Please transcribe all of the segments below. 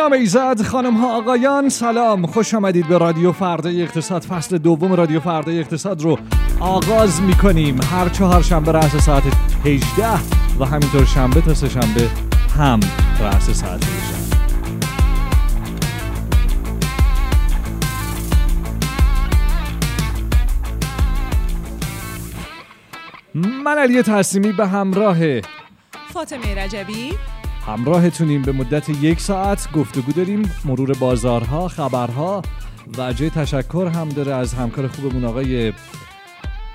نام ایزد خانم ها آقایان سلام. خوش آمدید به رادیو فردای اقتصاد. فصل دوم رادیو فردای اقتصاد رو آغاز می کنیم هر چهار شنبه رأس ساعت 18 و همینطور شنبه تا سه شنبه هم رأس ساعت 18 من علی تسلیمی به همراه فاطمه رجبی. همراهتونیم به مدت یک ساعت. گفتگو داریم مرور بازارها خبرها و جای تشکر هم داره از همکار خوبمون آقای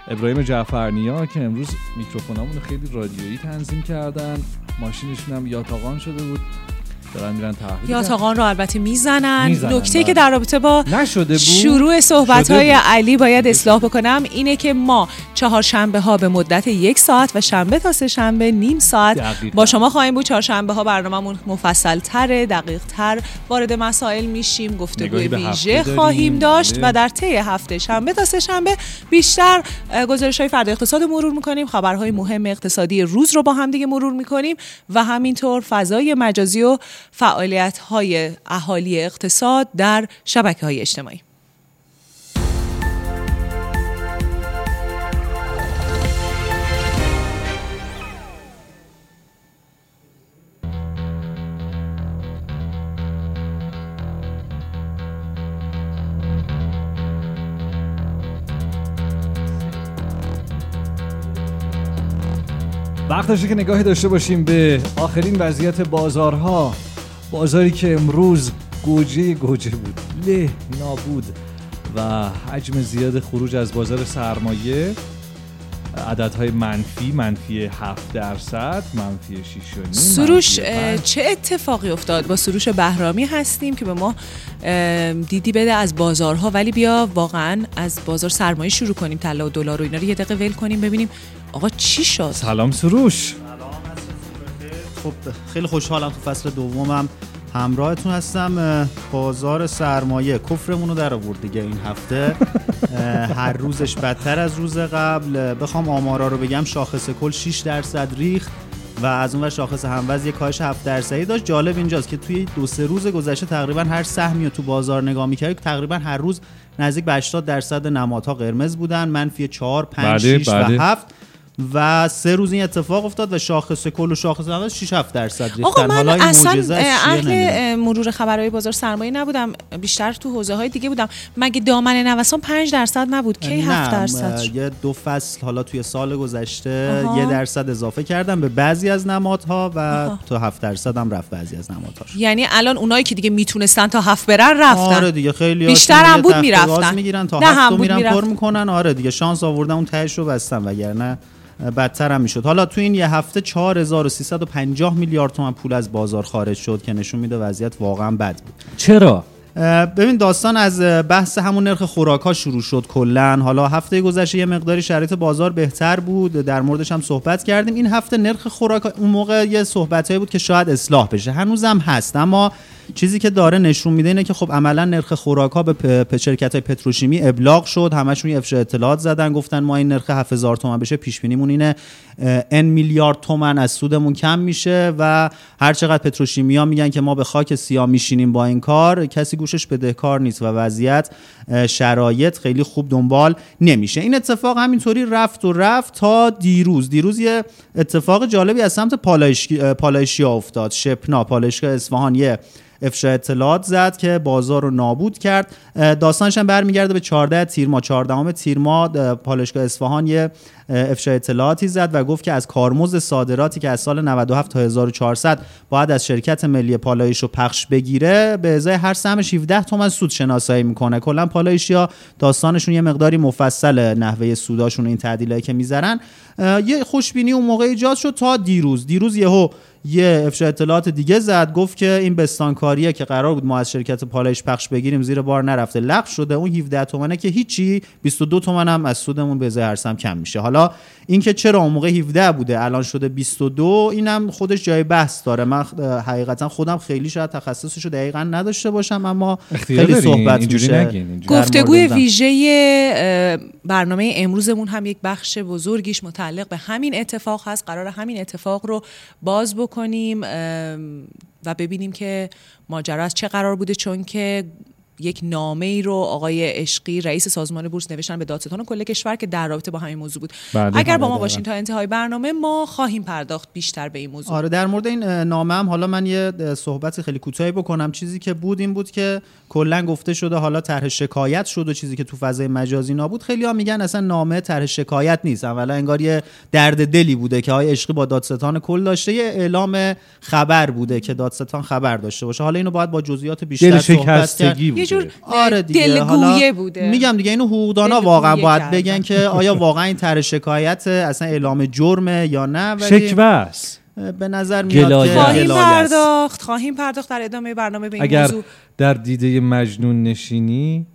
ابراهیم جعفرنیا که امروز میکروفونامون خیلی رادیویی تنظیم کردن. ماشینشون هم یاتاقان شده بود. دارن میرن تحویل یاتاقان رو البته می‌زنن می‌زنن، نکته بله. که در رابطه با نشده بود شروع صحبت های. علی باید اصلاح بکنم اینه که ما چهار شنبه ها به مدت یک ساعت و شنبه تا سه شنبه نیم ساعت دقیقاً. با شما خواهیم بود چهار شنبه ها برنامه‌مون مفصل تره دقیق تر وارد مسائل میشیم گفتگوی ویژه خواهیم داشت بله. و در طی هفته شنبه تا سه شنبه بیشتر گزارش های فردا اقتصاد رو مرور می‌کنیم خبرهای مهم اقتصادی روز رو با هم دیگه مرور می‌کنیم و همینطور فضای مجازی و فعالیت های اهالی اقتصاد در شبکه های اجتماعی. وقتشه که نگاهی داشته باشیم به آخرین وضعیت بازارها. بازاری که امروز گوجه گوجه بود. له نابود. و حجم زیاد خروج از بازار سرمایه عددهای منفی منفی 7 درصد منفی 6 و نیم، سروش. چه اتفاقی افتاد؟ با سروش بهرامی هستیم که به ما دیدی بده از بازارها ولی بیا واقعا از بازار سرمایه شروع کنیم طلا و دلار و اینا رو یه دقیقه ول کنیم ببینیم آقا چی شد؟ سلام سروش. خب خیلی خوشحالم تو فصل دومم همراهتون هستم. بازار سرمایه کفرمون رو در آورد دیگه این هفته. هر روزش بدتر از روز قبل. بخوام آمارا رو بگم شاخص کل 6 درصد ریخت و از اون ور شاخص هموز یه کاهش 7 درصدی داشت. جالب اینجاست که توی دو سه روز گذشته تقریبا هر سهمی رو تو بازار نگاه می‌کردی تقریبا هر روز نزدیک به 80 درصد نمادها قرمز بودن. منفی 4 5 بله، 6 بله. و 7 و سه روز این اتفاق افتاد و شاخص کل و شاخص نقد 6 7 درصد ریختن آقا من حالا این اصلا اهل مرور خبرهای بازار سرمایه نبودم بیشتر تو حوزه های دیگه بودم مگه دامن نوسان 5 درصد نبود کی 7 نه، درصد؟ یه دو فصل حالا توی سال گذشته آها. یه درصد اضافه کردم به بعضی از نمادها و آها. تا 7 درصد هم رفت بعضی از نمادهاش یعنی الان اونایی که دیگه می‌تونستن تا هفت برن رفتن آره دیگه خیلی بیشتر هم بود می‌رفتن. می‌گیرن تا نه هفت هم رو بود میرن پر. می‌کنن آره دیگه شانس آوردن اون تهش رو بستن وگرنه بدتر هم می‌شد. حالا تو این یه هفته 4350 میلیارد تومن پول از بازار خارج شد که نشون میده وضعیت واقعا بد بود. چرا؟ ببین داستان از بحث همون نرخ خوراک ها شروع شد کلا. حالا هفته گذشته یه مقداری شرایط بازار بهتر بود. در موردش هم صحبت کردیم. این هفته نرخ خوراک اون موقع یه صحبتایی بود که شاید اصلاح بشه. هنوزم هست. اما چیزی که داره نشون میده اینه که خب عملا نرخ خوراک ها به شرکت های پتروشیمی ابلاغ شد. همشون یه افشا اطلاعات زدن. گفتن ما این نرخ 7000 تومان بشه. پیش بینیمون اینه n میلیارد تومن از سودمون کم میشه و هر چقدر پتروشیمی ها میگن که ما به خاک سیاه میشینیم با این کار کسی گوشش بدهکار نیست و وضعیت شرایط خیلی خوب دنبال نمیشه. این اتفاق همینطوری رفت و رفت تا دیروز. دیروز یه اتفاق جالبی از سمت پالایش پالایشیا افتاد. شپنا پالایشگاه اصفهان یه افشا اطلاعات زد که بازار رو نابود کرد. داستانش هم برمیگرده به 14 تیر ماه. 14 تیر ماه اه، پالایشگاه اصفهان یه افشا اطلاعاتی زد و گفت که از کارمزد صادراتی که از سال 97 تا 1400 باید از شرکت ملی پالایش رو پخش بگیره به ازای هر سهمش 17 تومن سود شناسایی می‌کنه. کلا پالایشیا داستانشون یه مقداری مفصل نحوه سوداشون و این تعدیلایی که می‌ذارن یه خوشبینی اون موقع ایجاد شد تا دیروز. دیروز یهو یه افشا اطلاعات دیگه زد گفت که این بستانکاریه که قرار بود ما از شرکت پالایش پخش بگیریم زیر بار نرفته. لغو شده اون 17 تومنه که هیچی 22 تومن هم از سودمون به هرسم کم میشه. حالا اینکه چرا اون موقع 17 بوده الان شده 22 اینم خودش جای بحث داره. من حقیقتا خودم خیلی شاید تخصصشو دقیقا نداشته باشم اما خیلی صحبت میشه. گفتگوی ویژه برنامه امروزمون هم یک بخش بزرگیش متعلق به همین اتفاق هست. قرار همین اتفاق رو باز بکنیم و ببینیم که ماجرا از چه قرار بوده چون که یک نامه ای رو آقای عشقی رئیس سازمان بورس نوشتن به دادستان کل کشور که در رابطه با همین موضوع بود. بله، اگر با ما باشین تا انتهای برنامه ما خواهیم پرداخت بیشتر به این موضوع. آره در مورد این نامه هم حالا من یه صحبت خیلی کوتاهی بکنم. چیزی که بود این بود که کلا گفته شده حالا طرح شکایت شد و چیزی که تو فضای مجازی نابود. خیلی ها میگن اصلا نامه طرح شکایت نیست. اولا انگار یه درد دلی بوده که های عشقی با دادستان کل داشته. یه اعلام خبر بوده که دادستان خبر داشته باشه. حالا اینو باید با جزئیات بیشتر صحبت کرد. یه جور آره دیگه. حالا بوده. میگم دیگه اینو حقوقدانا واقعا باید بگن که آیا واقعا این طرح شکایت اصلا اعلام جرمه یا نه؟ ولی شکوه به نظر میاد که خواهیم پرداخت خواهیم پرداخت در ادامه برنامه به این اگر در دیده مجنون نشینی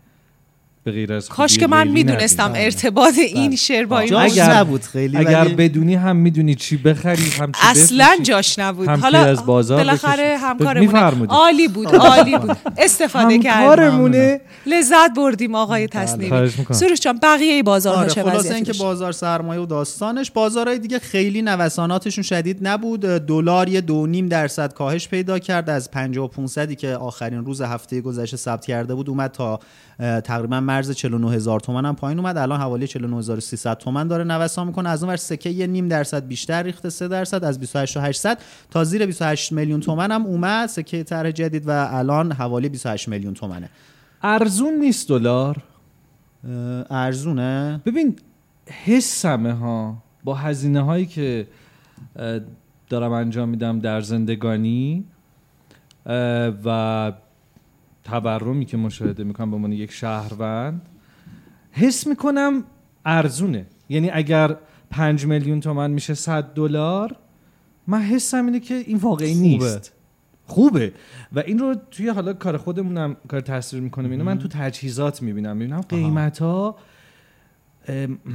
به غیر از کاش که من می‌دونستم ارتباط این بله. شعر با این اگر نبود خیلی اگر بدونی هم می‌دونی چی بخری هم چی اصلا جاش نبود. حالا از بازار بالاخره همکارمون عالی بود عالی بود. استفاده کردیم. لذت بردیم آقای بله. تصنیمی سروش جان بقیه بازار آره چه خلاص اینکه بازار سرمایه و داستانش بازارهای دیگه خیلی نوساناتشون شدید نبود. دلار یه دو نیم درصد کاهش پیدا کرد. از 5500 که آخرین روز هفته گذشته ثبت کرده بود اومد تا تقریبا مرز 49 هزار تومن هم پایین اومد. الان حوالی 49300 تومن داره نوسان می‌کنه. از اون ور سکه یه نیم درصد بیشتر ریخته 3 درصد از 28800 تا زیر 28 میلیون تومن هم اومد. سکه طرح جدید و الان حوالی 28 میلیون تومنه. ارزون نیست دلار؟ ارزونه. ببین حسمه ها. با هزینه هایی که دارم انجام میدم در زندگانی و تورمی که مشاهده می‌کنم به عنوان یک شهروند حس می‌کنم ارزونه. یعنی اگر پنج میلیون تومن میشه 100 دلار من حسم اینه که این واقعی نیست. خوبه. و این رو توی حالا کار خودمونم کار تاثیر می‌کنه. اینو من تو تجهیزات می‌بینم. می‌بینم قیمت ها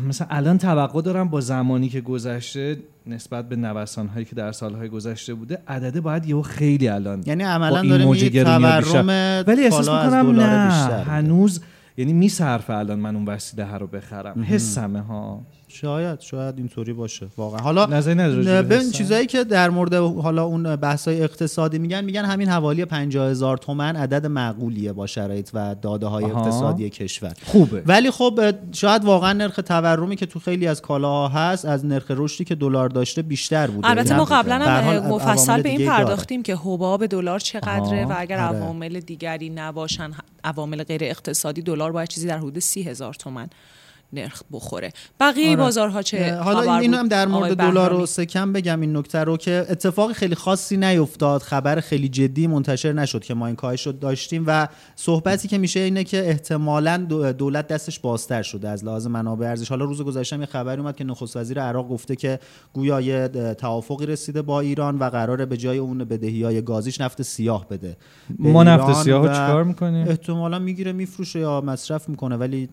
مثلا الان توقع دارم با زمانی که گذشته نسبت به نوسان هایی که در سالهای گذشته بوده عدده باید یهو خیلی الان یعنی عملا داره میگه تورم ولی احساس می‌کنم نه هنوز یعنی میصرفه الان من اون وسیله رو بخرم. حسمه ها. شاید شاید اینطوری باشه واقعا. حالا ببین چیزایی که در مورد حالا اون بحث‌های اقتصادی میگن میگن همین حوالی 50 هزار تومن عدد معقولیه با شرایط و داده های اقتصادی کشور. خوبه. ولی خب شاید واقعا نرخ تورمی که تو خیلی از کالاها هست از نرخ رشدی که دلار داشته بیشتر بوده. البته ما قبلا هم مفصل به این پرداختیم که حباب دلار چقدره و اگر آره. عوامل دیگری نباشن عوامل غیر اقتصادی دلار باید چیزی در حدود سی هزار تومن. نرخ بخوره. بقیه آره. بازارها چه حالا اینو هم در مورد دلار و سکم بگم این نکته رو که اتفاق خیلی خاصی نیفتاد. خبر خیلی جدی منتشر نشد که ما این کاهش رو داشتیم و صحبتی که میشه اینه که احتمالا دولت دستش بازتر شده از لحاظ منابع ارزش. حالا روز گذشته یه خبری اومد که نخست وزیر عراق گفته که گویا یه توافقی رسیده با ایران و قراره به جای اون بدهی های گازیش نفت سیاه بده. ما نفت سیاه چیکار می‌کنیم؟ احتمالا می‌گیره میفروشه یا مصرف می‌کنه ولی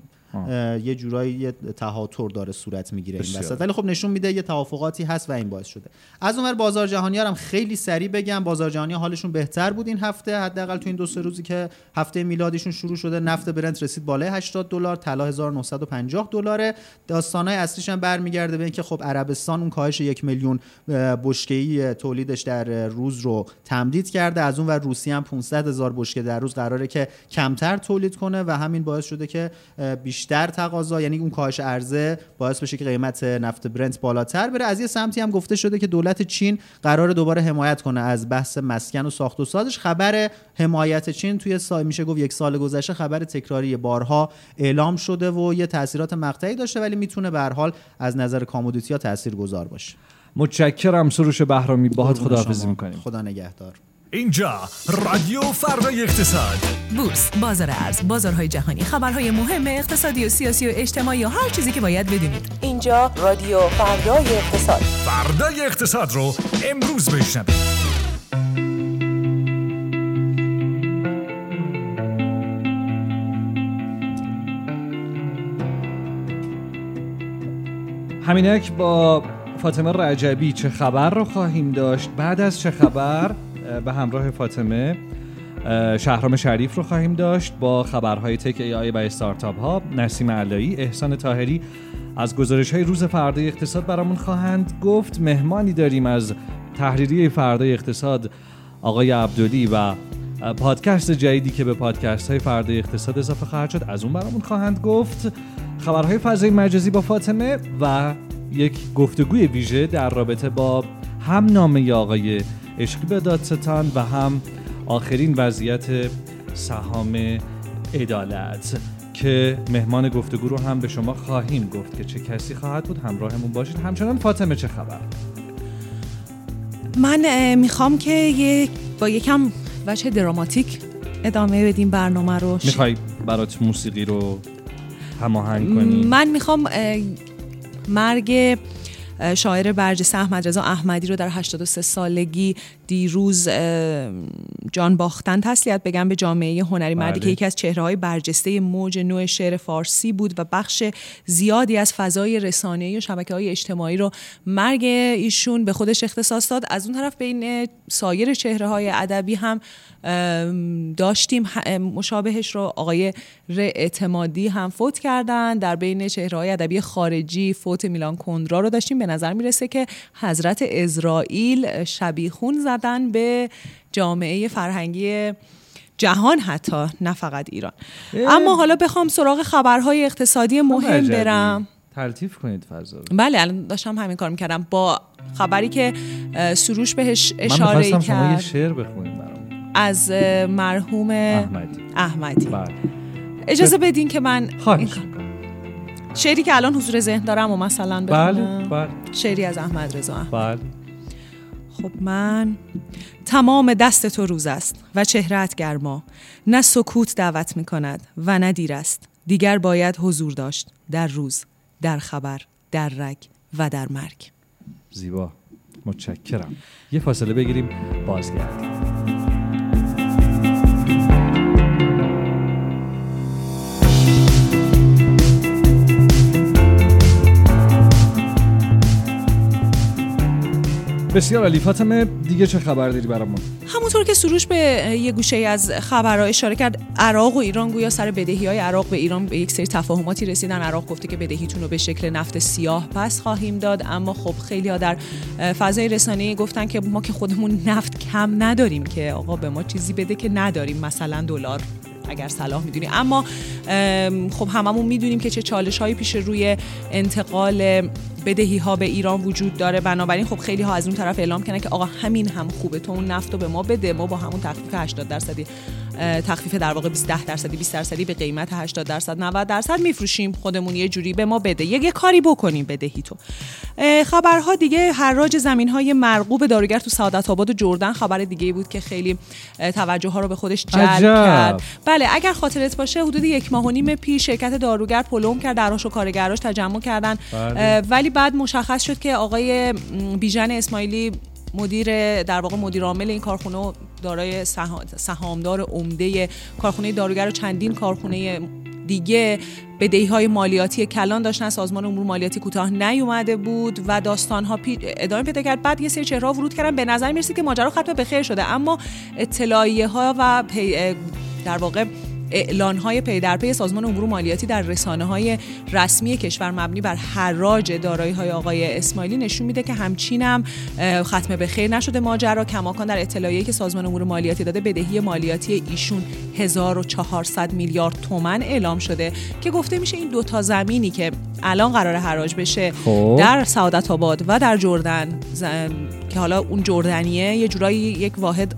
یه جورایی یه تهاتر داره صورت می‌گیره این وسط. ولی خب نشون میده یه توافقاتی هست و این باعث شده. از اونور بازار جهانی هم خیلی سریع بگم. بازار جهانی حالشون بهتر بود این هفته حداقل تو این دو سه روزی که هفته میلادیشون شروع شده. نفت برنت رسید بالای 80 دلار طلا 1950 دلاره. داستانای اصلیش هم برمیگرده به اینکه خب عربستان اون کاهش یک میلیون بشکه‌ای تولیدش در روز رو تمدید کرده. از اون ور روسیه هم 500 هزار بشکه در روز قراره که کمتر تولید کنه و همین باعث شده که بیشتر بیشتر تقاضا یعنی اون کاهش عرضه باعث بشه که قیمت نفت برنت بالاتر بره. از یه سمتی هم گفته شده که دولت چین قرار دوباره حمایت کنه از بحث مسکن و ساخت و سازش. خبر حمایت چین توی سال میشه گفت یک سال گذشته خبر تکراری بارها اعلام شده و یه تاثیرات مقطعی داشته ولی می‌تونه به هر حال از نظر کامودیتی ها تاثیرگذار باشه. متشکرم. سروش بهرامی. باهات خداحافظی می‌کنیم. خدا نگهدار. اینجا رادیو فردا اقتصاد. بورس بازار ارز بازارهای جهانی خبرهای مهم اقتصادی و سیاسی و اجتماعی و هر چیزی که باید بدونید. اینجا رادیو فردا اقتصاد. فردا اقتصاد رو امروز بشنوید. همینک با فاطمه رجبی چه خبر رو خواهیم داشت؟ بعد از چه خبر؟ به همراه فاطمه شهرام شریف رو خواهیم داشت با خبرهای تک ای آی و استارتاپ ها نسیم علایی احسان تاهری از گزارش های روز فردای اقتصاد برامون خواهند گفت. مهمانی داریم از تحریریه فردای اقتصاد آقای عبدالی و پادکست جدیدی که به پادکست های فردای اقتصاد اضافه خواهد شد از اون برامون خواهند گفت. خبرهای فضای مجازی با فاطمه و یک گفتگوی ویژه در رابطه با هم نامه آقای عشقی به دادستان و هم آخرین وضعیت سهام عدالت که مهمان گفتگو رو هم به شما خواهیم گفت که چه کسی خواهد بود همراهمون باشید. همچنان فاطمه چه خبر؟ من می‌خوام که یک با یکم وجه دراماتیک ادامه بدیم برنامه رو. می‌خوای برات موسیقی رو هماهنگ کنی؟ من می‌خوام مرگ شاعر برجسته احمد رضا احمدی رو در 83 سالگی دیروز جان باختن تسلیت بگم به جامعه هنری مردی که بله. یکی از چهره های برجسته موج نوع شعر فارسی بود و بخش زیادی از فضای رسانه‌ای و شبکه های اجتماعی رو مرگ ایشون به خودش اختصاص داد. از اون طرف بین سایر چهره های ادبی هم داشتیم. مشابهش رو آقای ر اعتمادی هم فوت کردن. در بین چهره های ادبی خارجی فوت میلان کندرا رو داشتیم. به نظر می‌رسه که حضرت اسرائیل شبیخون زدن به جامعه فرهنگی جهان حتی نه فقط ایران. اما حالا بخوام سراغ خبرهای اقتصادی مهم برم. تلطیف کنید فضا بله الان داشتم همین کار می‌کردم. با خبری که سروش بهش من اشاره شما یه کرد. شعر بخونید برام. از مرحوم احمدی. احمدی. بله. اجازه بدین که من این. شعری که الان حضور ذهن دارم و مثلا بله بخونم. بله. شعری از احمد رضا احمد. بله. خب من تمام دست تو روز است و چهرت گرما. نه سکوت دعوت می کند و نه دیر است. دیگر باید حضور داشت در روز در خبر در رگ و در مرگ. زیبا. متشکرم. یه فاصله بگیریم. بازگردیم بسیار عالی. فاطمه دیگه چه خبر داری برامون؟ همونطور که سروش به یه گوشه از خبرها اشاره کرد عراق و ایران گویا سر بدهی های عراق به ایران به یک سری تفاهماتی رسیدن. عراق گفته که بدهیتون رو به شکل نفت سیاه پس خواهیم داد اما خب خیلی ها در فضای رسانه‌ای گفتن که ما که خودمون نفت کم نداریم که آقا به ما چیزی بده که نداریم مثلا دلار اگر صلاح می‌دونی. اما ام، خب هممون می‌دونیم که چه چالش هایی پیش روی انتقال بدهی ها به ایران وجود داره. بنابراین خب خیلی ها از اون طرف اعلام کردن که آقا همین هم خوبه. تو اون نفت رو به ما بده. ما با همون تخفیف 80 درصدی. تخفیف در واقع 20 10 درصدی 20 درصدی به قیمت 80 درصد 90 درصد میفروشیم. خودمون یه جوری به ما بده. یه, کاری بکنیم بدهی تو خبرها دیگه حراج زمین های مرغوب داروگر تو سعادت آباد و جردن خبر دیگه بود که خیلی توجه ها رو به خودش جلب عجب. کرد. بله اگر خاطرت باشه حدود یک ماه و نیم پیش شرکت داروگر پلم کرد دراش و کارگراش تجمع کردن. بله. ولی بعد مشخص شد که آقای بیژن اسماعیلی مدیر در واقع مدیر عامل این کارخونه و دارای سها- سهامدار عمده کارخونه داروگر و چندین کارخونه دیگه بدهی های مالیاتی کلان داشتن. سازمان امور مالیاتی کوتاه نیومده بود و داستان ها پی... ادامه پیدا کرد. بعد یه سری چهره ورود کردن. به نظر می‌رسید که ماجرا ختم به خیر شده. اما اطلاعیه ها و پی... در واقع اعلان های پی در پی سازمان امور مالیاتی در رسانه های رسمی کشور مبنی بر حراج دارایی های آقای اسماعیلی نشون میده که همچین هم ختم به خیر نشده ماجرا کماکان در اطلاعیه‌ای که سازمان امور مالیاتی داده بدهی مالیاتی ایشون 1400 میلیارد تومن اعلام شده که گفته میشه این دوتا زمینی که الان قرار حراج بشه خب. در سعادت آباد و در جردن ز- که حالا اون جردنیه یه جورایی یک واحد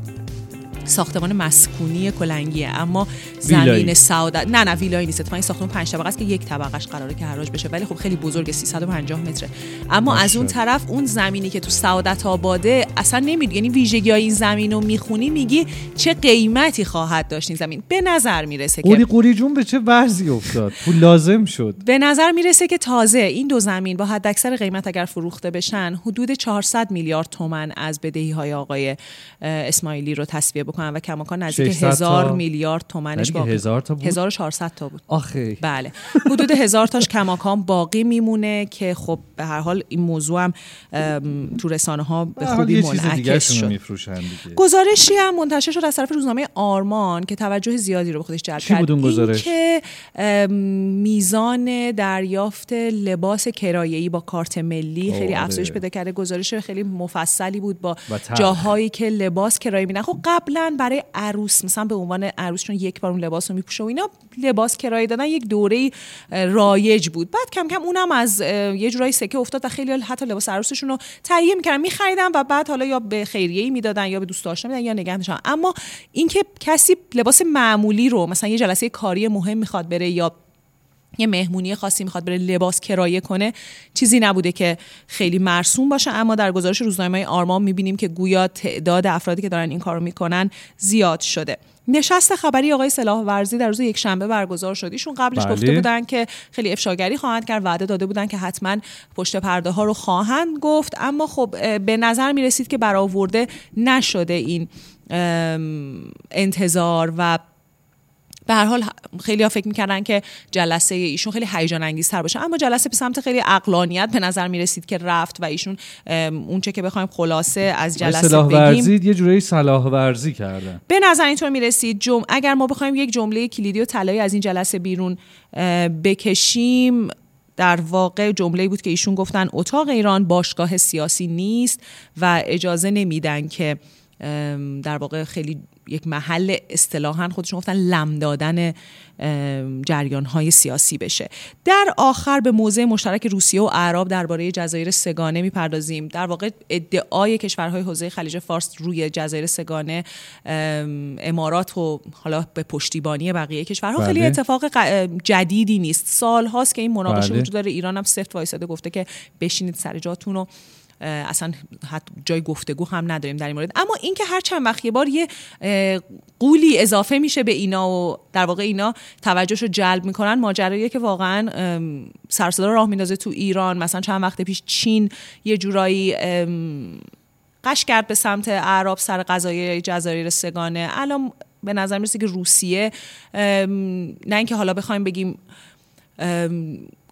ساختمان مسکونی کلنگیه اما. زمین سعادت نه نه ویلایی نیست. اتفاقا این ساختمان پنج طبقه است که یک طبقش قراره که حراج بشه ولی خب خیلی بزرگ 350 متره. اما از اون. طرف اون زمینی که تو سعادت آباده اصلا نمید یعنی ویژگی این زمین رو می‌خونی میگی چه قیمتی خواهد داشت این زمین. به نظر می‌رسه که قوری قوری جون به چه وضعی افتاد؟ پول لازم شد. به نظر می‌رسه که تازه این دو زمین با حداکثر قیمت اگر فروخته بشن حدود 400 میلیارد تومن از بدهی های آقای اسماعیلی رو تصفیه بکنن و کماکان نزدیک 600 تا- هزار میلیارد تومنش دیگه باقی. هزار تا بود؟ 1400 تا بود. آخه. بله. حدود هزار تاش کماکان باقی میمونه که خب به هر حال این موضوع هم تو رسانه ها به خوبی منعکس شد. گزارشی هم منتشر شد از طرف روزنامه آرمان که توجه زیادی رو به خودش جلب کرد؟ اینکه ام، میزان دریافت لباس کرایه‌ای با کارت ملی خیلی. افزایش پیدا کرده. گزارش خیلی مفصلی بود با. جاهایی که لباس کرایه میدن. خب قبلا برای عروس مثلا به عنوان عروس چون یک بار اون لباس رو میپوشه و اینا لباس کرایه دادن یک دوره رایج بود بعد کم کم اونم از یه جورایی سکه افتاد و خیلی حتی لباس عروسشون رو تهیه می‌کردن میخریدن و بعد حالا یا به خیریه می‌دادن یا به دوست آشنا می‌دادن یا نگه. اما اینکه کسی لباس معمولی رو مثلا یه جلسه کاری مهم می‌خواد بره یا یه مهمونی خاصی می‌خواد بره لباس کرایه کنه چیزی نبوده که خیلی مرسوم باشه. اما در گزارش روزنامه آرمان می‌بینیم که گویا تعداد افرادی که دارن این کارو می‌کنن زیاد شده. نشست خبری آقای سلاح ورزی در روز یک شنبه برگزار شد. ایشون قبلش بله. گفته بودن که خیلی افشاگری خواهند کرد وعده داده بودن که حتما پشت پرده ها رو خواهند گفت. اما خب به نظر می‌رسید که برآورده نشده این انتظار و به هر حال خیلی ها فکر می‌کردن که جلسه ایشون خیلی هیجان انگیزتر باشه. اما جلسه به سمت خیلی اقلانیت به نظر می‌رسید که رفت و ایشون اونچه که بخوایم خلاصه از جلسه صلاح بگیم. ورزی یه جورایی صلاح ورزی کردن به نظر اینطور می‌رسید. جم... اگر ما بخوایم یک جمله کلیدی و طلایی از این جلسه بیرون بکشیم در واقع جمله بود که ایشون گفتن اتاق ایران باشگاه سیاسی نیست و اجازه نمیدن که در واقع خیلی یک محل اصطلاحا خودشون گفتن لم دادن جریان های سیاسی بشه در آخر به موضع مشترک روسیه و عرب درباره جزایر سگانه می‌پردازیم در واقع ادعای کشورهای حوزه خلیج فارس روی جزایر سگانه ام، امارات و حالا به پشتیبانی بقیه کشورها بله. خیلی اتفاق جدیدی نیست سال هاست که این مناقشه بله. وجود داره ایران هم سفت وایساده گفته که بشینید سر جاتون و اصلا حتی جای گفتگو هم نداریم در این مورد. اما اینکه هر چند وقت یه بار یه قولی اضافه میشه به اینا و در واقع اینا توجهش رو جلب می‌کنن ماجراییه که واقعا ام، سر و صدا راه میندازه تو ایران. مثلا چند وقت پیش چین یه جورایی قش کرد به سمت اعراب سر قضایای جزایر سگانه. الان به نظر می‌رسه که روسیه نه اینکه حالا بخوایم بگیم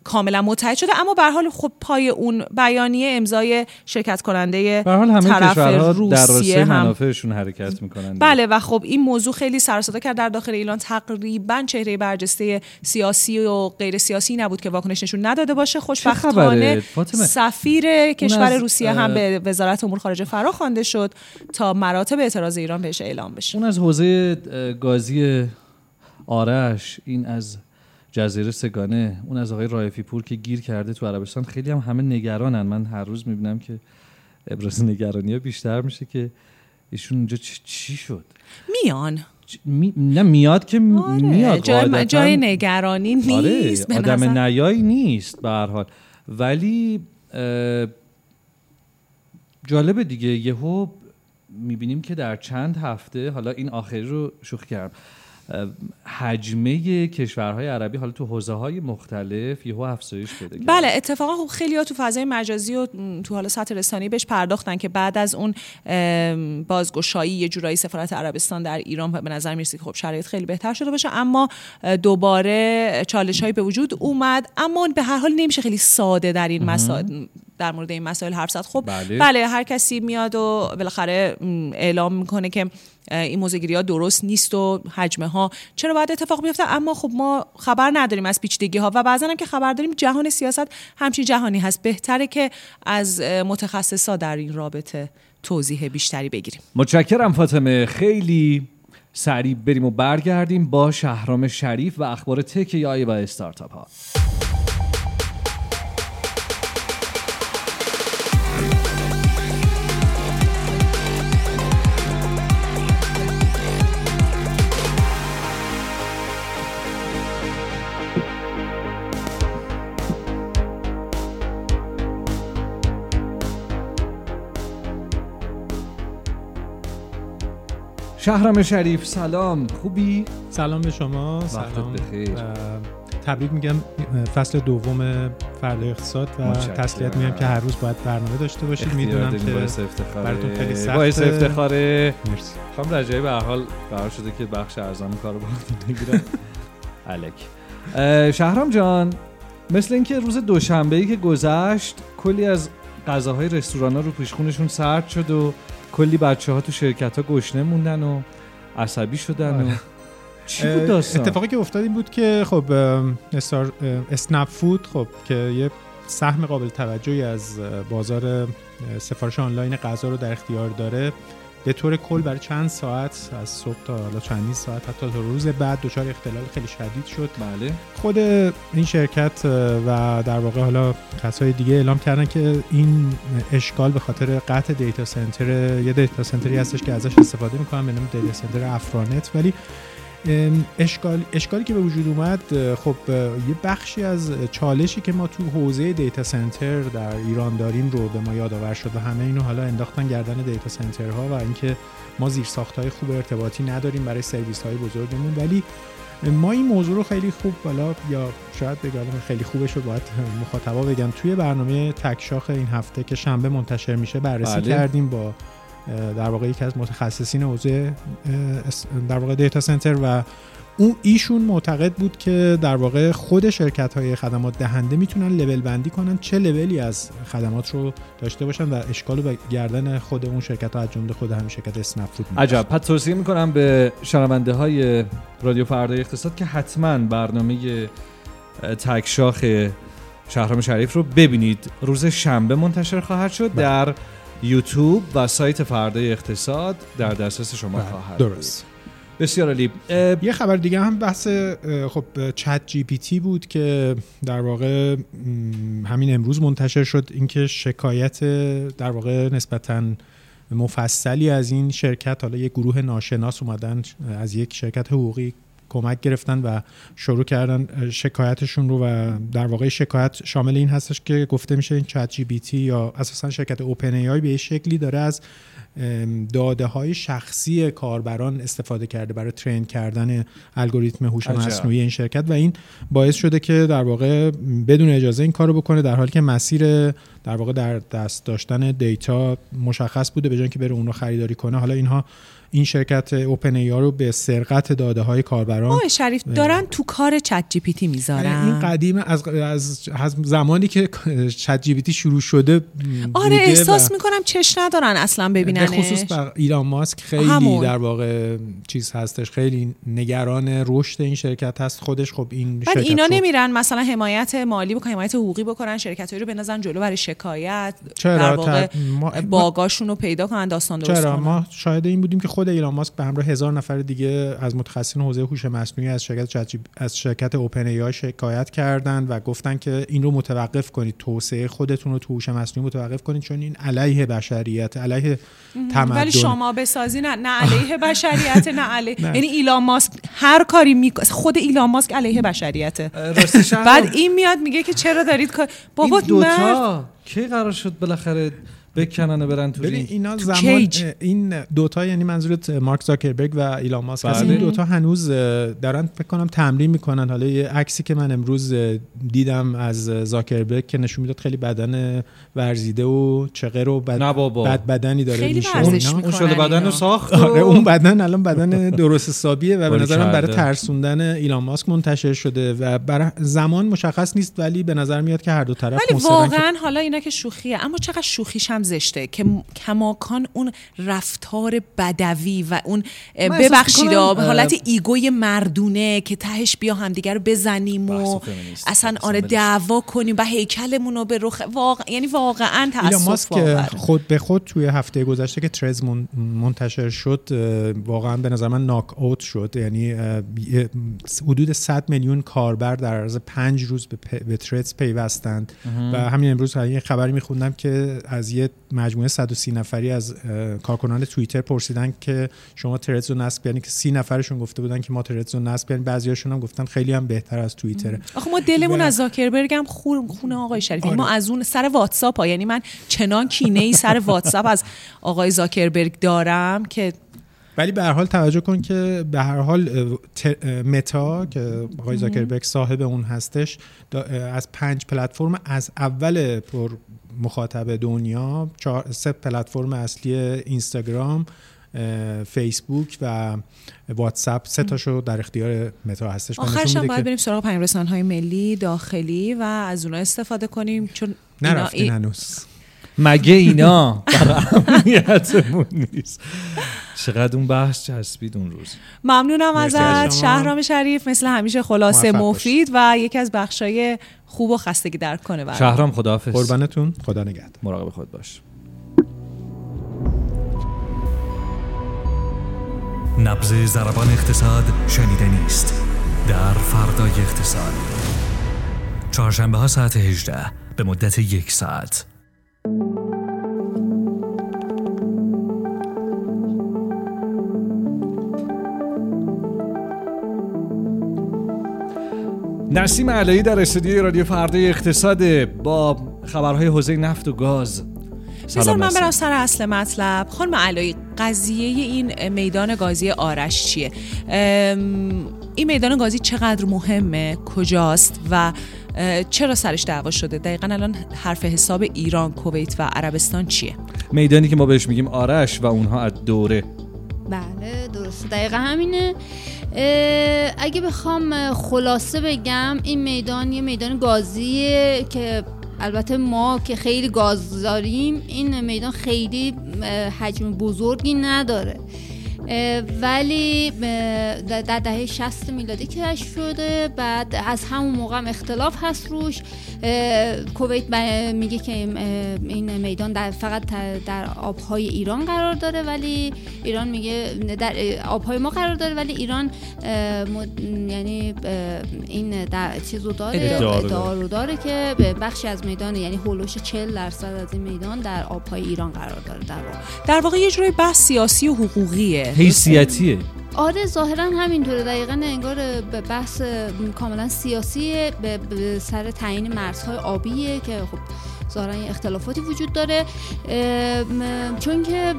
کاملا متحد شده. اما به حال خب پای اون بیانیه امضای شرکت کننده به حال همه طرف در روسیه هم منافعشون حرکت می‌کنن. بله و خب این موضوع خیلی سر صدا کرد در داخل ایران. تقریبا چهره برجسته سیاسی و غیر سیاسی نبود که واکنش نشون نداده باشه. خوشبختانه؟ سفیر کشور روسیه اه، هم به وزارت امور خارجه فرا خوانده شد تا مراتب اعتراض ایران بهش اعلام بشه. اون از حوزه گازی آرش این از جزیره سگانه اون از آقای رایفی پور که گیر کرده تو عربستان. خیلی هم همه نگرانن. من هر روز می‌بینم که ابراز نگرانی ها بیشتر میشه که ایشون اونجا چی, شد؟ میان. می... نه میاد که م- آره میاد. جای, قاعدتاً. جای نگرانی نیست آره آدم نظر. نیایی نیست به هر حال. ولی اه، جالبه دیگه. یهو می‌بینیم که در چند هفته حالا این آخری رو شوخی کردم. حجمه کشورهای عربی حالا تو حوزه های مختلف یهو افزایش پیدا کرد بله اتفاقا خب خیلی ها تو فضای مجازی و تو حالا سطح رسانه‌ای بهش پرداختن که بعد از اون بازگشایی یه جورایی سفارت عربستان در ایران به نظر می‌رسه که خب شرایط خیلی بهتر شده باشه اما دوباره چالش هایی به وجود اومد اما به هر حال نمیشه خیلی ساده در این مسائل در مورد این مسائل حرف زد خب بله. بله هر کسی میاد و بالاخره اعلام می‌کنه که این موزگیری ها درست نیست و حجمه ها چرا باید اتفاق بیفته؟ اما خب ما خبر نداریم از پیچیدگی ها و بعضا هم که خبر داریم جهان سیاست همچین جهانی هست. بهتره که از متخصصا در این رابطه توضیح بیشتری بگیریم. متشکرم فاطمه. خیلی سریع بریم و برگردیم با شهرام شریف و اخبار تک یای و استارتاپ ها. شهرام شریف سلام. خوبی؟ سلام به شما. سلام. بخیر. تبریک میگم فصل دوم فردا اقتصاد و. تسلیت میگم که هر روز باید برنامه داشته باشید. می‌دونم که باعث افتخاره. براتون خیلی سخته. باعث افتخاره. مرسی. خانم رجایی به حال قرار شده که بخش ارزان کارو با بگیرن. الک شهرام جان مثل اینکه روز دوشنبه ای که گذشت کلی از غذاهای رستوران ها رو پیشخونشون سرد شد و کلی بچه ها تو شرکت ها گشنه موندن و عصبی شدن و آره. چی بود داستان اتفاقی که افتاد این بود که خب اسنپ فود خب که یه سهم قابل توجهی از بازار سفارش آنلاین غذا رو در اختیار داره به طور کل برای چند ساعت از صبح تا حالا چندین ساعت حتی تا روز بعد دچار اختلال خیلی شدید شد. بله. خود این شرکت و در واقع حالا کسای دیگه اعلام کردن که این اشکال به خاطر قطع data center یه data center ی هستش که ازش استفاده می‌کنن به نام data center افرانت. ولی اشکال اشکالی که به وجود اومد خب یه بخشی از چالشی که ما تو حوزه data center در ایران داریم رو به ما یادآور شد و همه اینو حالا انداختن گردن data center ها و اینکه ما زیرساخت های خوب ارتباطی نداریم برای سرویس های بزرگمون ولی ما این موضوع رو خیلی خوب بالا یا شاید بگم خیلی خوبش رو باید مخاطبا بگم توی برنامه تکشاخ این هفته که شنبه منتشر میشه بررسی بله. کردیم با در واقع یکی از متخصصین حوزه در واقع دیتا سنتر و اون ایشون معتقد بود که در واقع خود شرکت های خدمات دهنده می‌تونن لول بندی کنن چه لولی از خدمات رو داشته باشن و اشکال به گردن خود اون شرکت ها از جمله خود همین شرکت اسنپ فود. عجب. پس توصیه می‌کنم به شنونده های رادیو فردای اقتصاد که حتما برنامه اه، تکشاخ شهرام شریف رو ببینید. روز شنبه منتشر خواهد شد در یوتیوب و سایت فردای اقتصاد در دسترس شما بله، خواهد بود. درست بسیار عالی یه خبر دیگه هم بحث خب چت جی پی تی بود که در واقع همین امروز منتشر شد اینکه شکایت در واقع نسبتا مفصلی از این شرکت حالا یک گروه ناشناس اومدن از یک شرکت حقوقی کمک گرفتن و شروع کردن شکایتشون رو و در واقع شکایت شامل این هستش که گفته میشه این چت جی پی تی یا اساسا شرکت اوپن ای آی به شکلی داره از داده های شخصی کاربران استفاده کرده برای ترین کردن الگوریتم هوش. مصنوعی این شرکت و این باعث شده که در واقع بدون اجازه این کارو بکنه در حالی که مسیر در واقع در دست داشتن data مشخص بوده به جای اینکه بره اون رو خریداری کنه حالا اینها این شرکت OpenAI رو به سرقت داده های کاربران آقای شریف دارن تو کار ChatGPT این می‌ذارن قدیم از, از, از زمانی که ChatGPT شروع شده آره احساس و- می‌کنم چش ندارن اصلا به ببیننش. خصوص بر ایلان ماسک خیلی همون. در واقع چیز هستش خیلی نگران رشد این شرکت هست. خودش خب این شرکت اینا رو- نمیرن مثلا حمایت مالی بکنن حمایت حقوقی بکنن شرکت رو بنازن جلو برای شکایت چرا؟ در واقع ما- باگاشون رو پیدا کنن داستان درست چرا؟ ما شاهد این بودیم که خود ایلان ماسک به همراه هزار نفر دیگه از متخصصین حوزه هوش مصنوعی از شرکت از شرکت اوپن ای شکایت کردن و گفتن که این رو متوقف کنید. توسعه خودتون رو تو هوش مصنوعی متوقف کنید چون این علیه بشریت علیه تمدن ولی شما بسازی نه نه علیه بشریت نه علیه. یعنی ایلان ماسک هر کاری می خود ایلان ماسک علیه بشریته شهرام، بعد این میاد میگه که چرا دارید کار بابا این مرد دوتا کی قرار شد بالاخره بکنن و برن تو ببین اینا تو زمان کیج. این دوتا یعنی منظورت مارک زاکربرگ و ایلان ماسک بله. این دوتا هنوز دارن فکر کنم تمرین می‌کنن حالا یه عکسی که من امروز دیدم از زاکربرگ که نشون می‌داد خیلی بدن ورزیده و چغر و بد, نه بابا. بد بدنی داره خیلی میشه ورزش اون شده بدن. رو ساخت آره اون بدن الان بدن درست حسابیه و به نظرم برای. ترسوندن ایلان ماسک منتشر شده و برای زمان مشخص نیست ولی به نظر میاد که هر دو طرف ولی واقعا حالا اینا که شوخیه اما چقدر شوخیش هم زشته که کماکان اون رفتار بدوی و اون ببخشید حالت ایگوی مردونه که تهش بیا همدیگه رو بزنیم و. اصلا آره. دعوا کنیم و هیکلمون رو به رخ واقع... یعنی واقعا تاسف واقعا خود به خود توی هفته گذشته که ترز من- منتشر شد واقعا به نظر من ناک اوت شد یعنی حدود 100 میلیون کاربر در عرض پنج روز به, پ- به ترز پیوستند و همین امروز یه خبری میخوندم که از یه مجموعه 130 نفری از کارکنان توییتر پرسیدن که شما ترز رو نصب یعنی که 30 نفرشون گفته بودن که ما ترز رو نصب یعنی بعضیاشون هم گفتن خیلی هم بهتر از توییتره. آخه ما دلمون و- از زاکربرگ هم خون خونه آقای شریفی. آره. ما از اون سر واتساپ ها یعنی من چنان کینه ای سر واتساپ از آقای زاکربرگ دارم که ولی به هر حال توجه کن که به هر حال متا که آقای زاکربرگ صاحب اون هستش از پنج پلتفرم از اول پر مخاطب دنیا سه پلتفرم اصلی اینستاگرام فیسبوک و واتساپ. سه تاشو در اختیار متا هستش. آخرش هم باید بریم سراغ پنج های ملی داخلی و از اونها استفاده کنیم چون نرفتین هنوز. مگه اینا؟ برای امنیتمون نیست. چقدر اون بحث چسبید اون روز. ممنونم ازت. شهرام شریف مثل همیشه خلاصه مفید و یکی از بخشای خوب و خستگی درک کنه برام. شهرام خداحافظ. قربانتون. خدا نگهدار. مراقب خود باش. نبز زربان اقتصاد شنیدنی است در فردای اقتصاد. چهارشنبه ها ساعت 18 به مدت یک ساعت. نسیم علایی در استودیوی رادیو فردای اقتصاد با خبرهای حوزه نفت و گاز. بذار سلام من. برم سر اصل مطلب. خانم علایی قضیه این میدان گازی آرش چیه؟ این میدان گازی چقدر مهمه؟ کجاست؟ و چرا سرش دعوا شده؟ دقیقا الان حرف حساب ایران کویت و عربستان چیه؟ میدانی که ما بهش میگیم آرش و اونها از دوره. بله درسته. دقیقا همینه. اگه بخوام خلاصه بگم این میدان یه میدان گازیه که البته ما که خیلی گاز داریم این میدان خیلی حجم بزرگی نداره. ولی در دهه 60 میلادی کشف شده بعد از همون موقع هم اختلاف هست روش. کویت میگه که این میدان در فقط در- آبهای ایران قرار داره ولی ایران میگه در آبهای ما قرار داره ولی ایران مد- یعنی این در چیزو داره ادعا رو داره. که بخشی از میدان یعنی هولوش 40 درصد از این میدان در آبهای ایران قرار داره در واقع. در واقع یه جوری بحث سیاسی و حقوقیه. حیثیتیه آره ظاهرا همینطوره. دقیقا انگار به بحث کاملا سیاسی به, سر تعیین مرزهای آبیه که خب ظاهرا اختلافاتی وجود داره. چون که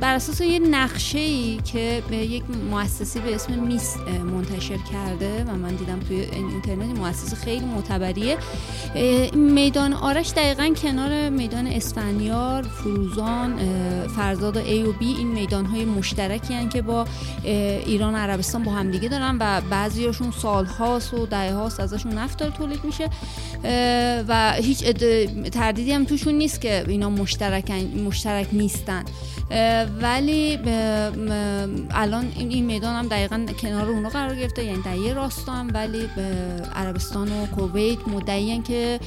بر اساس یه نقشه ای که به یک مؤسسه به اسم میس منتشر کرده و من دیدم توی این اینترنت مؤسسه خیلی معتبریه. میدان آرش دقیقا کنار میدان اسفندیار فروزان فرزاد و بی این میدان های مشترکی هن که با ایران و عربستان با همدیگه دارن و بعضیاشون سال هاست و دهه هاست ازشون نفت داره تولید میشه. و هیچ تردیدی هم توشون نیست که اینا مشترکن مشترک نیستن. ولی الان این میدان هم دقیقا کنار اونا قرار گرفته یعنی در یه راستا هم ولی عربستان و کویت مدعیان که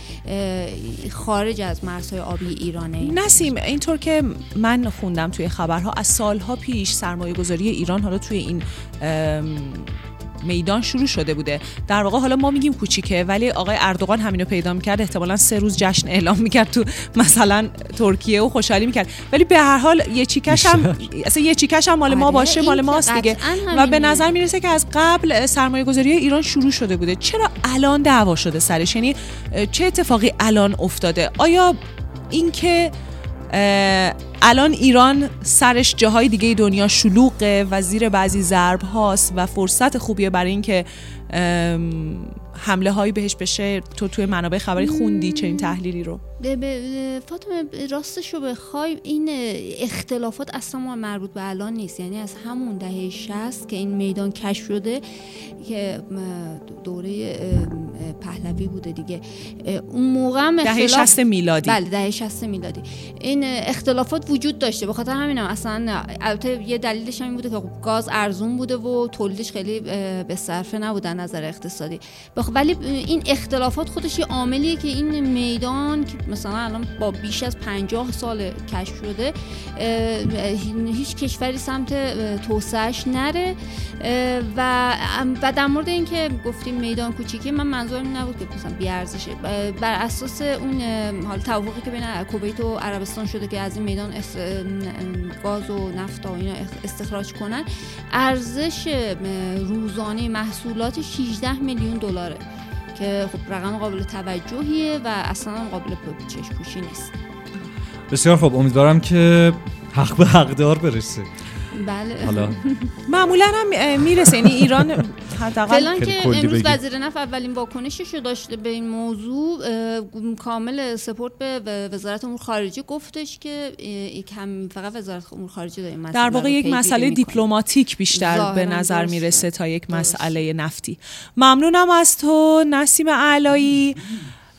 خارج از مرزهای آبی ایرانه. نسیم اینطور که من خوندم توی خبرها از سالها پیش سرمایه گذاری ایران حالا توی این میدان شروع شده بوده. در واقع حالا ما میگیم کوچیکه ولی آقای اردوغان همینو پیدا می‌کرد. احتمالا سه روز جشن اعلام می‌کرد تو مثلا ترکیه و خوشحالی می‌کرد. ولی به هر حال یه چیکش هم اصلا یه چیکش هم مال ما آره، باشه مال ماست دیگه. و به. نظر می‌رسه که از قبل سرمایه گذاری ایران شروع شده بوده. چرا الان دعوا شده سرش؟ یعنی چه اتفاقی الان افتاده؟ آیا اینکه الان ایران سرش جاهای دیگه دنیا شلوغه و زیر بعضی ضرب هاست و فرصت خوبیه برای اینکه حمله هایی بهش بشه تو توی منابع خبری خوندی چنین تحلیلی رو؟ فاطمه راستش رو بخوای این اختلافات اصلا ما مربوط به الان نیست. یعنی از همون دهه 60 که این میدان کشف شده که دوره پهلوی بوده دیگه. اون موقع هم دهه اختلاف 60 میلادی. بله دهه 60 میلادی. این اختلافات وجود داشته. به خاطر همینم اصلا البته یه دلیلش هم این بوده که خب گاز ارزون بوده و تولیدش خیلی به صرفه نبوده از نظر اقتصادی. ولی این اختلافات خودش یه عاملیه که این میدان که مثلا الان با بیش از 50 سال کشف شده هیچ کشوری سمت اه، توسعهش نره و و در مورد اینکه گفتیم میدان کوچیکی من منظورم نبود که مثلا بی ارزشه. بر اساس اون حال توافقی که بین کویت و عربستان شده که از این میدان گاز و نفت و اینا استخراج کنن ارزش روزانه محصولات 16 میلیون دلاره که خب رقم قابل توجهیه و اصلا قابل پ- چشم پوشی نیست. بسیار خب امیدوارم که حق به حقدار برسه. بله حالا معمولا هم می‌رسه یعنی ایران حداقل که امروز بگی. وزیر نفت اولین واکنشش رو داشته به این موضوع کامل سپورت به وزارت امور خارجه گفتش که یکم فقط وزارت امور خارجه داره در واقع یک مسئله. دیپلماتیک بیشتر به نظر درسته. می‌رسه تا یک. مسئله نفتی ممنونم از تو نسیم علایی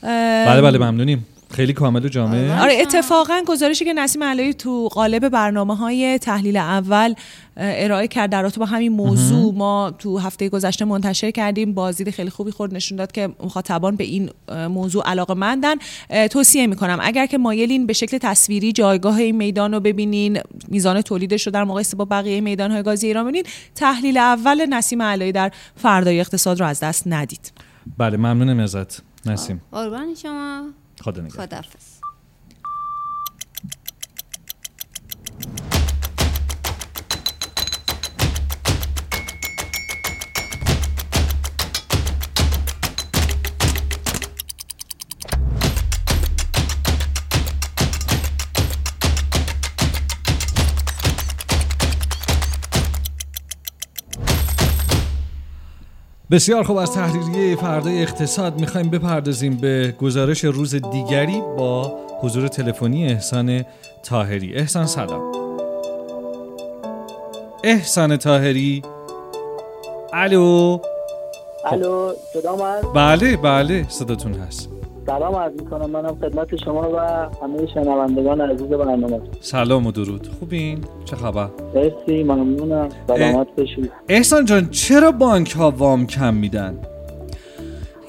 بله بله ممنونیم خیلی کامل و جامع. آره. اتفاقا گزارشی که نسیم علایی تو قالب برنامه های تحلیل اول ارائه کرد در رابطه با همین موضوع. ما تو هفته گذشته منتشر کردیم بازدید خیلی خوبی خورد نشون داد که مخاطبان به این موضوع علاقه مندن توصیه می‌کنم اگر که مایلین به شکل تصویری جایگاه این میدان رو ببینین میزان تولیدش رو در مقایسه با بقیه میدان های گازی ایران ببینین تحلیل اول نسیم علایی در فردای اقتصاد رو از دست ندید. بله ممنونم ازت نسیم. قربان شما. خدا نگهدار. بسیار خوب از تحریریه فردای اقتصاد می‌خوایم بپردازیم به گزارش روز دیگری با حضور تلفنی احسان تاهری احسان سلام. احسان تاهری الو. الو صدا من؟ بله بله صداتون هست. سلام عرض می‌کنم. منم خدمت شما و همه شنوندگان عزیز برنامه. سلام و درود. خوبین؟ چه خبر؟ مرسی ممنونم. سلامت باشید احسان جان چرا بانک ها وام کم میدن؟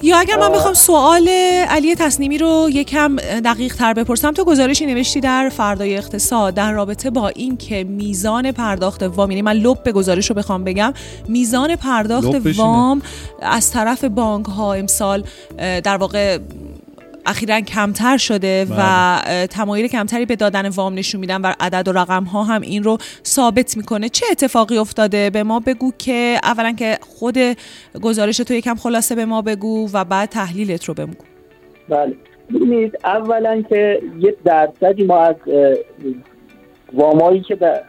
یا اگر من بخوام سوال علی تصنیمی رو یکم دقیق تر بپرسم تو گزارشی نوشتی در فردای اقتصاد در رابطه با این که میزان پرداخت وام یعنی من لب به گزارش رو بخوام بگم میزان پرداخت. وام از طرف بانک ها امسال در واقع اخیرا کمتر شده و بله. اه، تمایل کمتری به دادن وام نشون میدن و عدد و رقم ها هم این رو ثابت می‌کنه. چه اتفاقی افتاده؟ به ما بگو که اولا که خود گزارش تو یکم خلاصه به ما بگو و بعد تحلیلت رو بگو. بله. ببینید اولا که یه درصدی ما از وامایی که در,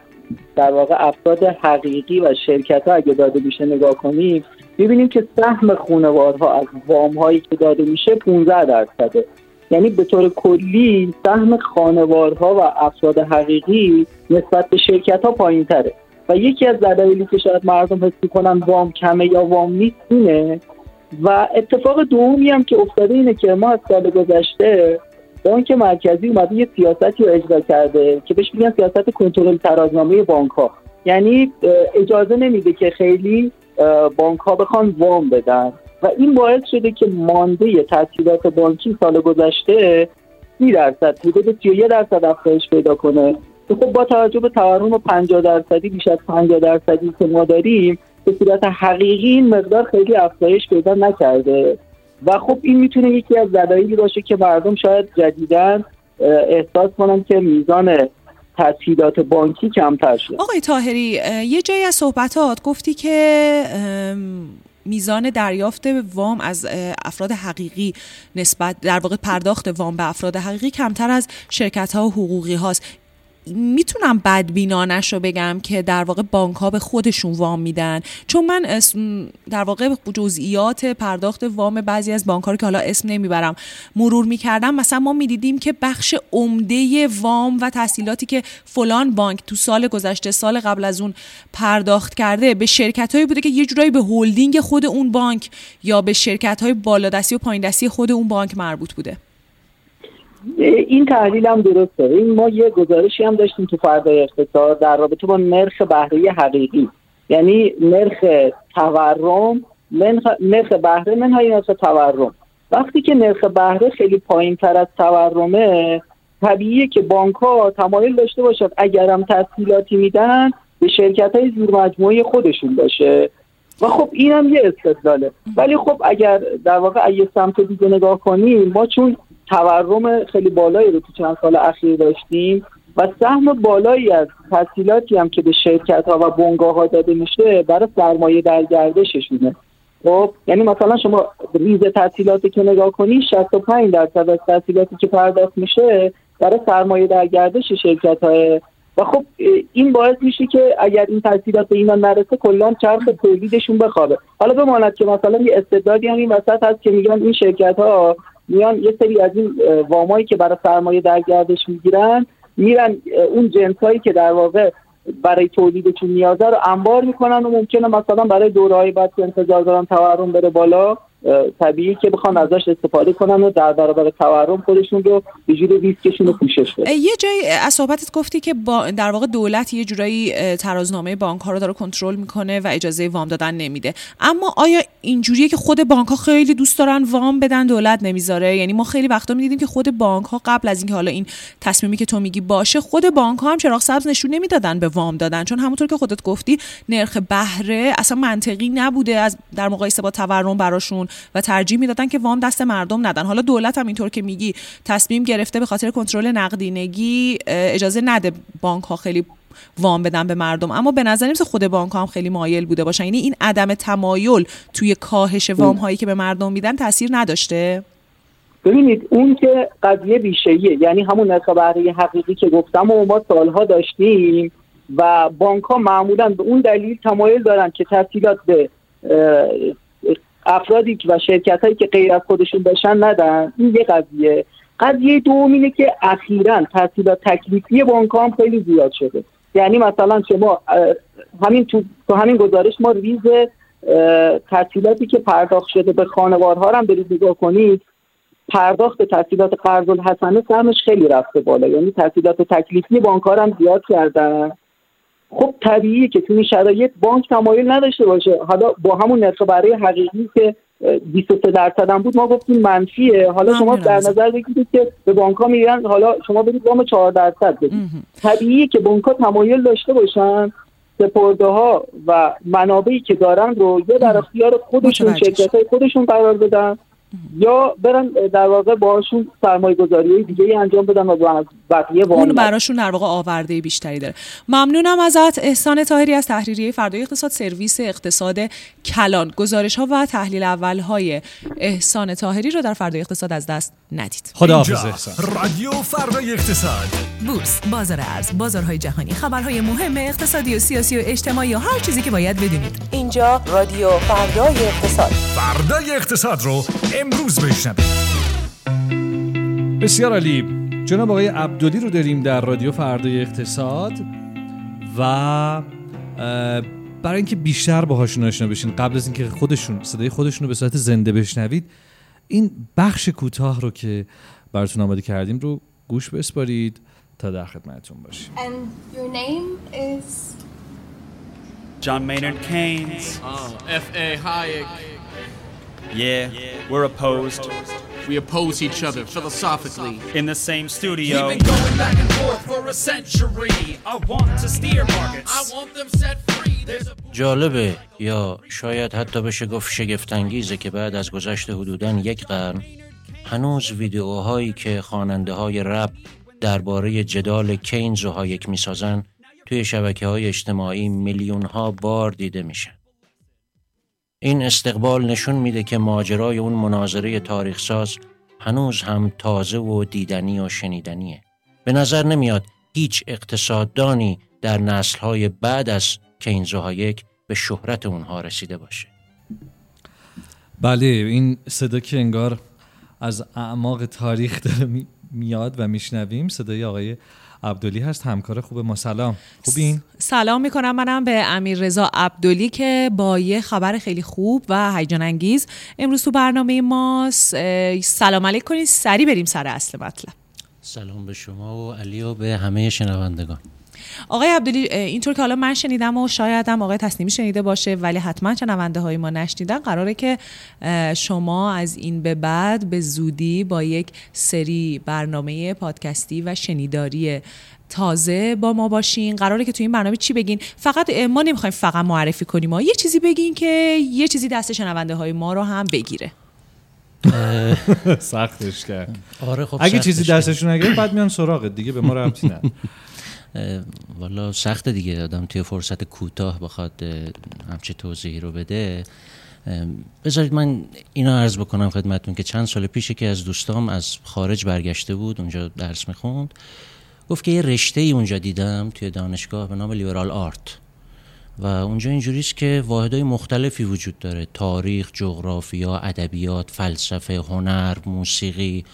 در واقع افراد حقیقی و شرکت ها اگه داده میشه نگاه کنیم ببینیم که سهم خانوارها از وام هایی که داده میشه 15 درصده. یعنی به طور کلی سهم خانوارها و افراد حقیقی نسبت به شرکت ها پایین تره و یکی از دلایلی که شاید مردم حس کنن وام کمه یا وام نیست اینه و اتفاق دومی هم که افتاده اینه که ما از سال گذشته بانک مرکزی اومده یه سیاستی رو اجرا کرده که بهش میگن سیاست کنترل ترازنامه بانک ها یعنی اجازه نمیده که خیلی بانک ها بخوان وام بدن. و این باعث شده که مانده تسهیلات بانکی سال گذشته 30 درصد حدود 31 درصد افزایش پیدا کنه. که خب با توجه به تورم 50 درصدی بیش از 50 درصدی که ما داریم به صورت حقیقی این مقدار خیلی افزایش پیدا نکرده. و خب این می‌تونه یکی از دلایلی باشه که مردم شاید جدیداً احساس کنن که میزان تسهیلات بانکی کمتر شده آقای تاهری یه جایی از صحبتات گفتی که میزان دریافت وام از افراد حقیقی نسبت در واقع پرداخت وام به افراد حقیقی کمتر از شرکت ها و حقوقی هاست می‌تونم بدبینانش رو بگم که در واقع بانک ها به خودشون وام میدن. چون من در واقع جزئیات پرداخت وام بعضی از بانک ها رو که حالا اسم نمی‌برم مرور می‌کردم مثلا ما می‌دیدیم که بخش عمده وام و تحصیلاتی که فلان بانک تو سال گذشته سال قبل از اون پرداخت کرده به شرکت هایی بوده که یه جورایی به هلدینگ خود اون بانک یا به شرکت های بالادستی و پایین دستی خود اون بانک مربوط بوده. این تحلیل هم درسته. این ما یه گزارشی هم داشتیم تو فردای اقتصاد در رابطه با نرخ بهره حقیقی. یعنی نرخ تورم نرخ بهره منهای نرخ تورم. وقتی که نرخ بهره خیلی پایین تر از تورمه طبیعیه که بانک ها تمایل داشته باشد اگرم تسهیلاتی میدن به شرکت های زیر مجموعه خودشون باشه. و خب این هم یه استدلاله. ولی خب اگر در واقع یه سمت دیگه نگاه کنیم ما چون تورم خیلی بالایی رو تو چند سال اخیر داشتیم و سهم بالایی از تسهیلاتی هم که به شرکت ها و بنگاه ها داده میشه برای سرمایه در گردششونه خب یعنی مثلا شما ریز تسهیلاتی که نگاه کنی 65 درصد از تسهیلاتی که پرداخت میشه برای سرمایه در گردش شرکت های و خب این باعث میشه که اگر این تاثیرات به اینا نرسه کلا چرخ تولیدشون بخوابه. حالا بماند که مثلا یه استعدادی هم این وسط هست که میگن این شرکت ها میان یه سری از این وامایی که برای سرمایه در گردش می‌گیرن میرن اون جنس هایی که در واقع برای تولیدشون نیازه رو انبار می‌کنن و ممکنه مثلا برای دوره های بعد که انتظار دارن تورم بره بالا طبیعی که بخوان ازش استفاده کنن و در برابر تورم خودشون رو به جور ریسکشون رو پوشش بدن. یه جایی از صحبتت گفتی که با در واقع دولت یه جورایی ترازنامه بانک ها رو داره کنترل می‌کنه و اجازه وام دادن نمیده. اما آیا اینجوریه که خود بانک ها خیلی دوست دارن وام بدن دولت نمی‌ذاره؟ یعنی ما خیلی وقتا می‌دیدیم که خود بانک ها قبل از اینکه حالا این تصمیمی که تو میگی باشه خود بانک ها هم چراغ سبز نشون نمی‌دادن به وام دادن. چون همونطور که خودت گفتی نرخ بهره اصلا منطقی نبوده از در مقایسه با تورم براشون. و ترجیح می‌دادن که وام دست مردم ندن. حالا دولت هم اینطور که میگی تصمیم گرفته به خاطر کنترل نقدینگی اجازه نده بانک ها خیلی وام بدن به مردم. اما به نظر نمیسه خود بانک هم خیلی مایل بوده باشن یعنی این عدم تمایل توی کاهش وام هایی که به مردم میدن تاثیر نداشته. ببینید اون که قضیه بیشهیه یعنی همون بهره حقیقی که گفتم و ما سالها داشتیم و بانک ها معمولا به اون دلیل تمایل دارن که تحصیلات به افرادی و شرکت هایی که غیر از خودشون باشن ندن. این یه قضیه. قضیه دوم اینه که اخیرا تحصیلات تکلیفی بانک هم خیلی زیاد شده. یعنی مثلا شما همین تو, تو همین گزارش ما ریز تحصیلاتی که پرداخت شده به خانوارها هم برید نگاه کنید. پرداخت تحصیلات قرض الحسنه سهمش خیلی رفته بالا. یعنی تحصیلات تکلیفی بانک هم زیاد کردن. خب طبیعیه که تو این شرایط بانک تمایل نداشته باشه. حالا با همون نرخ برای حقیقی که 23 درصد هم بود ما گفتیم منفیه. حالا شما در نظر بگیرید که به بانک ها میگن حالا شما برید وام 4 درصد بدید. طبیعیه که بانک ها تمایل داشته باشن سپرده ها و منابعی که دارن رو یه در اختیار خودشون شرکت های خودشون قرار بدن. یا برن در واقع باشون سرمایه گذاری دیگه ای انجام بدن و بقیه اون براشون در واقع آورده بیشتری داره. ممنونم ازت. احسان تاهری از تحریریه فردای اقتصاد سرویس اقتصاد کلان. گزارش ها و تحلیل اول های احسان تاهری رو در فردای اقتصاد از دست ندید. خدا احسان. رادیو فردای اقتصاد. بورس بازار ارز بازارهای جهانی خبرهای مهم اقتصادی و سیاسی و اجتماعی و هر چیزی که باید بدونید. اینجا رادیو فردای اقتصاد. فردای اقتصاد رو امروز بشنوید بسیار عالی جناب آقای عبدالی رو داریم در رادیو فردای اقتصاد و برای اینکه بیشتر باهاشون آشنا بشین قبل از اینکه خودشون صدای خودشون رو به صورت زنده بشنوید این بخش کوتاه رو که براتون آماده کردیم رو گوش بسپارید تا در خدمتتون باشیم And your name is John Maynard Keynes. Oh, F.A. Hayek. Yeah, we're opposed. We oppose each other philosophically. In the same studio. We've been going back and forth for a century. I want to steer markets. I want them set free. There's a جالبه یا شاید حتی بشه گفت شگفتانگیزه که بعد از گذشت حدوداً یک قرن هنوز ویدیوهایی که خواننده های رپ درباره جدال کینز و هایک می‌سازن توی شبکه های اجتماعی میلیون ها بار دیده میشه. این استقبال نشون میده که ماجرای اون مناظره تاریخ ساز هنوز هم تازه و دیدنی و شنیدنیه. به نظر نمیاد هیچ اقتصاددانی در نسلهای بعد از کینز و هایک به شهرت اونها رسیده باشه. بله این صدا که انگار از اعماق تاریخ داره میاد و میشنویم صدای آقای عبدالی هست همکار خوب ما. سلام. خوبین سلام می‌کنم. منم به امیر رضا عبدالی که با یه خبر خیلی خوب و هیجان انگیز امروز تو برنامه ماست. سلام علیک کنید سری بریم سر اصل مطلب. سلام به شما و علی و به همه شنوندگان. آقای عبدالی اینطور که حالا من شنیدم و شاید هم آقای تصنیمی شنیده باشه ولی حتما شنونده های ما نشنیدن قراره که شما از این به بعد به زودی با یک سری برنامه پادکستی و شنیداری تازه با ما باشین. قراره که تو این برنامه چی بگین؟ فقط ما نمی‌خوایم فقط معرفی کنیم ما یه چیزی بگین که یه چیزی دست شنونده های ما رو هم بگیره. سختش کرد. آره خب اگه چیزی دستشون نگیره بعد میان سراغت دیگه به ما ربطی نداره. والا سخت دیگه آدم توی فرصت کوتاه بخواد همچه توضیحی رو بده. بذارید من اینا عرض بکنم خدمتون که چند سال پیشه که از دوستام از خارج برگشته بود اونجا درس می‌خوند. گفت که یه رشته ای اونجا دیدم توی دانشگاه به نام لیبرال آرت. و اونجا اینجوریست که واحدهای مختلفی وجود داره. تاریخ، جغرافیا، ادبیات، فلسفه، هنر، موسیقی،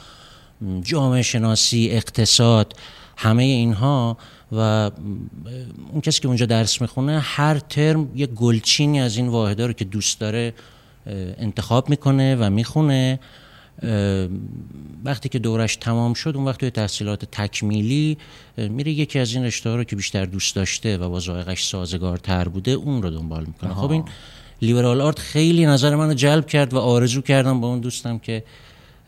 جامعه شناسی، اقتصاد. همه اینها و اون کسی که اونجا درس می‌خونه هر ترم یه گلچینی از این واحدها رو که دوست داره انتخاب می‌کنه و می‌خونه. وقتی که دورش تمام شد اون وقت توی تحصیلات تکمیلی میره یکی از این رشته ها رو که بیشتر دوست داشته و با ذائقش سازگارتر بوده اون رو دنبال می‌کنه. خب این لیبرال آرت خیلی نظر منو جلب کرد و آرزو کردم با اون دوستم که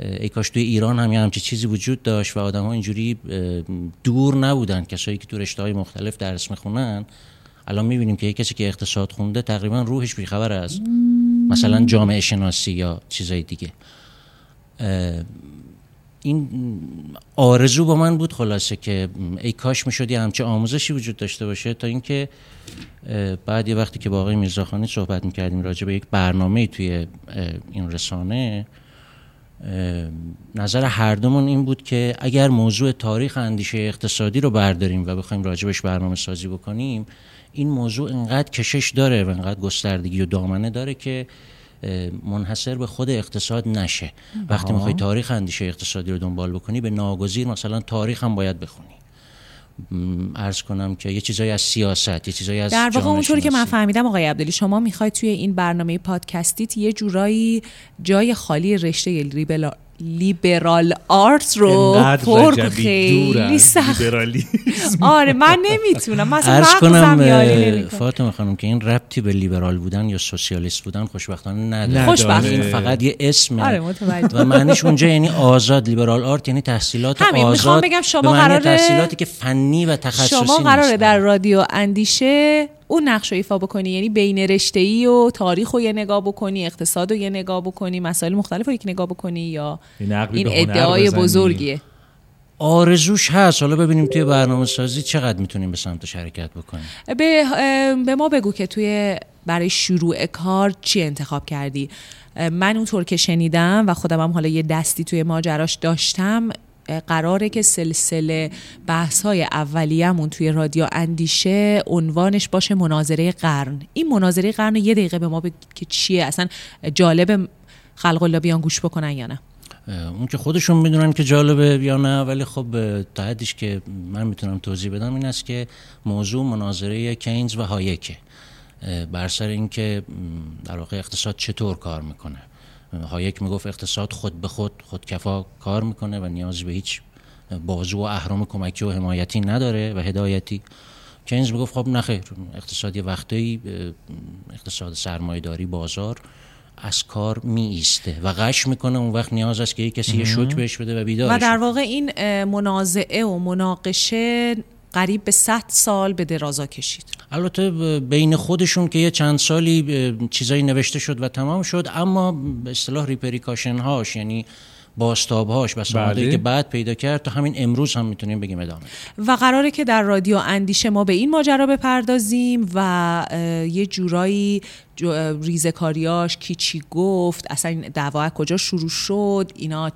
ای کاش توی ایران هم یه همچی چیزی وجود داشت و آدم ها اینجوری دور نبودن. کسایی که تو رشته های مختلف درس می‌خونن الان می‌بینیم که یه کسی که اقتصاد خونده تقریبا روحش بیخبر از مثلا جامعه شناسی یا چیزای دیگه. این آرزو با من بود خلاصه که ای کاش می‌شد یه همچه آموزشی وجود داشته باشه تا اینکه بعد یه وقتی که با آقای میرزاخانی صحبت می‌کردیم راجع به یک برنامه توی این رسانه نظر هر دومون این بود که اگر موضوع تاریخ اندیشه اقتصادی رو برداریم و بخوایم راجبش برنامه سازی بکنیم این موضوع انقدر کشش داره و انقدر گستردگی و دامنه داره که منحصر به خود اقتصاد نشه. وقتی می‌خوای تاریخ اندیشه اقتصادی رو دنبال بکنی به ناگزیر مثلا تاریخ هم باید بخونی. ارز کنم که یه چیزایی از سیاست یه چیزایی از در واقع اونطوری که من. فهمیدم آقای عبدلی شما می‌خواید توی این برنامه پادکستیت یه جورایی جای خالی رشته لیبرال آرت رو پر خیلی سخت. آره من نمی‌تونم مثلا کنم. فاطمه خانم که این ربطی به لیبرال بودن یا سوسیالیست بودن خوشبختانه نداره. خوشبختانه. این فقط یه اسمه آره،. و معنیش اونجا یعنی آزاد لیبرال آرت یعنی تحصیلات همین، می‌خوام آزاد بگم شما به معنی قراره- تحصیلاتی که فنی و تخصصی شما قراره. در رادیو اندیشه اون نقش رو ایفا بکنی. یعنی بین رشته ای و تاریخ رو یه نگاه بکنی اقتصاد رو یه نگاه بکنی مسائل مختلف رو یک نگاه بکنی یا این ادعای بزنی. بزرگیه. آرزوش هست. حالا ببینیم توی برنامه سازی چقدر می‌تونیم به سمت حرکت بکنیم؟ به, به ما بگو که توی برای شروع کار چی انتخاب کردی؟ من اونطور که شنیدم و خودم هم حالا یه دستی توی ماجراش داشتم قراره که سلسله بحث های اولیه‌مون توی رادیو اندیشه عنوانش باشه مناظره قرن. این مناظره قرن یه دقیقه به ما بگو که چیه اصلا جالب خلق الله بیان گوش بکنن یا نه. اون که خودشون می‌دونن که جالبه یا نه ولی خب تا حدیش که من می‌تونم توضیح بدم این است که موضوع مناظره کینز و هایکه. بر سر اینکه در واقع اقتصاد چطور کار می‌کنه. هایک می‌گفت اقتصاد خود به خود خودکفا کار می‌کنه و نیازی به هیچ بازو و اهرام کمکی و حمایتی نداره و هدایتی. کینز می‌گفت خب نخیر اقتصاد یه وقتایی اقتصاد سرمایه‌داری بازار از کار می ایسته و غش می‌کنه. اون وقت نیاز است که یک کسی یه شوک بهش بده و بیدارش و در واقع این منازعه و مناقشه قریب به 100 سال به درازا کشید البته بین خودشون که یه چند سالی چیزایی نوشته شد و تمام شد اما به اصطلاح ریپریکاشن هاش یعنی باستاب هاش و بله. که بعد پیدا کرد تا همین امروز هم می‌تونیم بگیم ادامه و قراره که در رادیو اندیشه ما به این ماجرا بپردازیم و یه جورایی جو- ریزکاریاش کی چی گفت اصلا این دعوا از کجا شروع شد اینا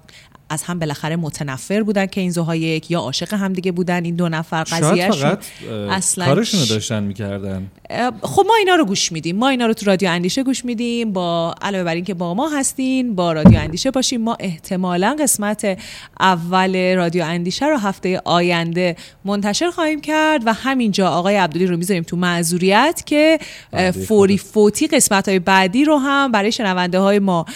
از هم بالاخره متنفر بودن که این زوهایک یا عاشق همدیگه بودن این دو نفر قضیهشون فقط اصلا کارشون رو داشتن می‌کردن. خب ما اینا رو گوش میدیم. ما اینا رو تو رادیو اندیشه گوش میدیم. با علاوه بر اینکه با ما هستین با رادیو اندیشه باشیم ما احتمالا قسمت اول رادیو اندیشه رو هفته آینده منتشر خواهیم کرد و همینجا آقای عبدالی رو می‌ذاریم تو معذوریت که اه، فوری فوتی قسمت های بعدی رو هم برای شنونده های ما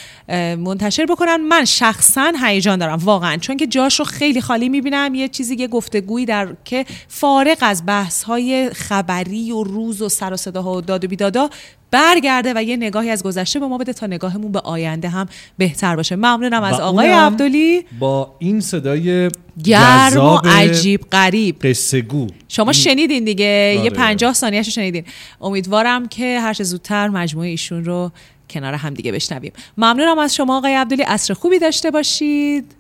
منتشر بکنن. من شخصا هیجان دارم واقعا. چون که جاش رو خیلی خالی می‌بینم یه چیزی یه گفتگویی در که فارغ از بحث های خبری و روز و سر و صداها و داد و بیدادا برگرده و یه نگاهی از گذشته به ما بده تا نگاهمون به آینده هم بهتر باشه. ممنونم از آقای عبدالی. با این صدای گرم و عجیب غریب. قصه گو شما شنیدین دیگه یه آره. پنجاه ثانیهش رو شنیدین. امیدوارم که هر چه زودتر مجموعه ایشون رو کنار هم دیگه بشنویم. ممنونم از شما آقای عبدالی. عصر خوبی داشته باشید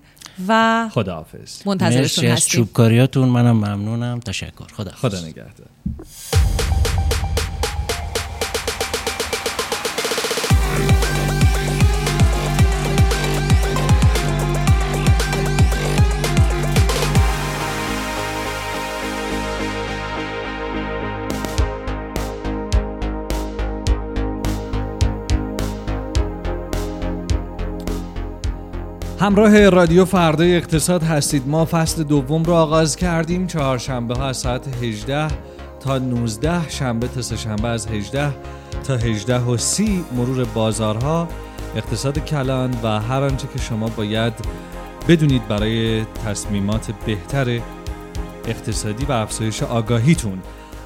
و خداحافظ. منتظرتون مرسی از هستیم. چوبکاریاتون. منم ممنونم. تشکر. خدا خدا نگهدار. همراه رادیو فردای اقتصاد هستید. ما فصل دوم رو آغاز کردیم. چهارشنبه ها از ساعت 18 تا 19 شنبه تا سهشنبه از 18 تا 18 و 30 مرور بازارها اقتصاد کلان و هر آنچه که شما باید بدونید برای تصمیمات بهتر اقتصادی و افزایش آگاهیتون.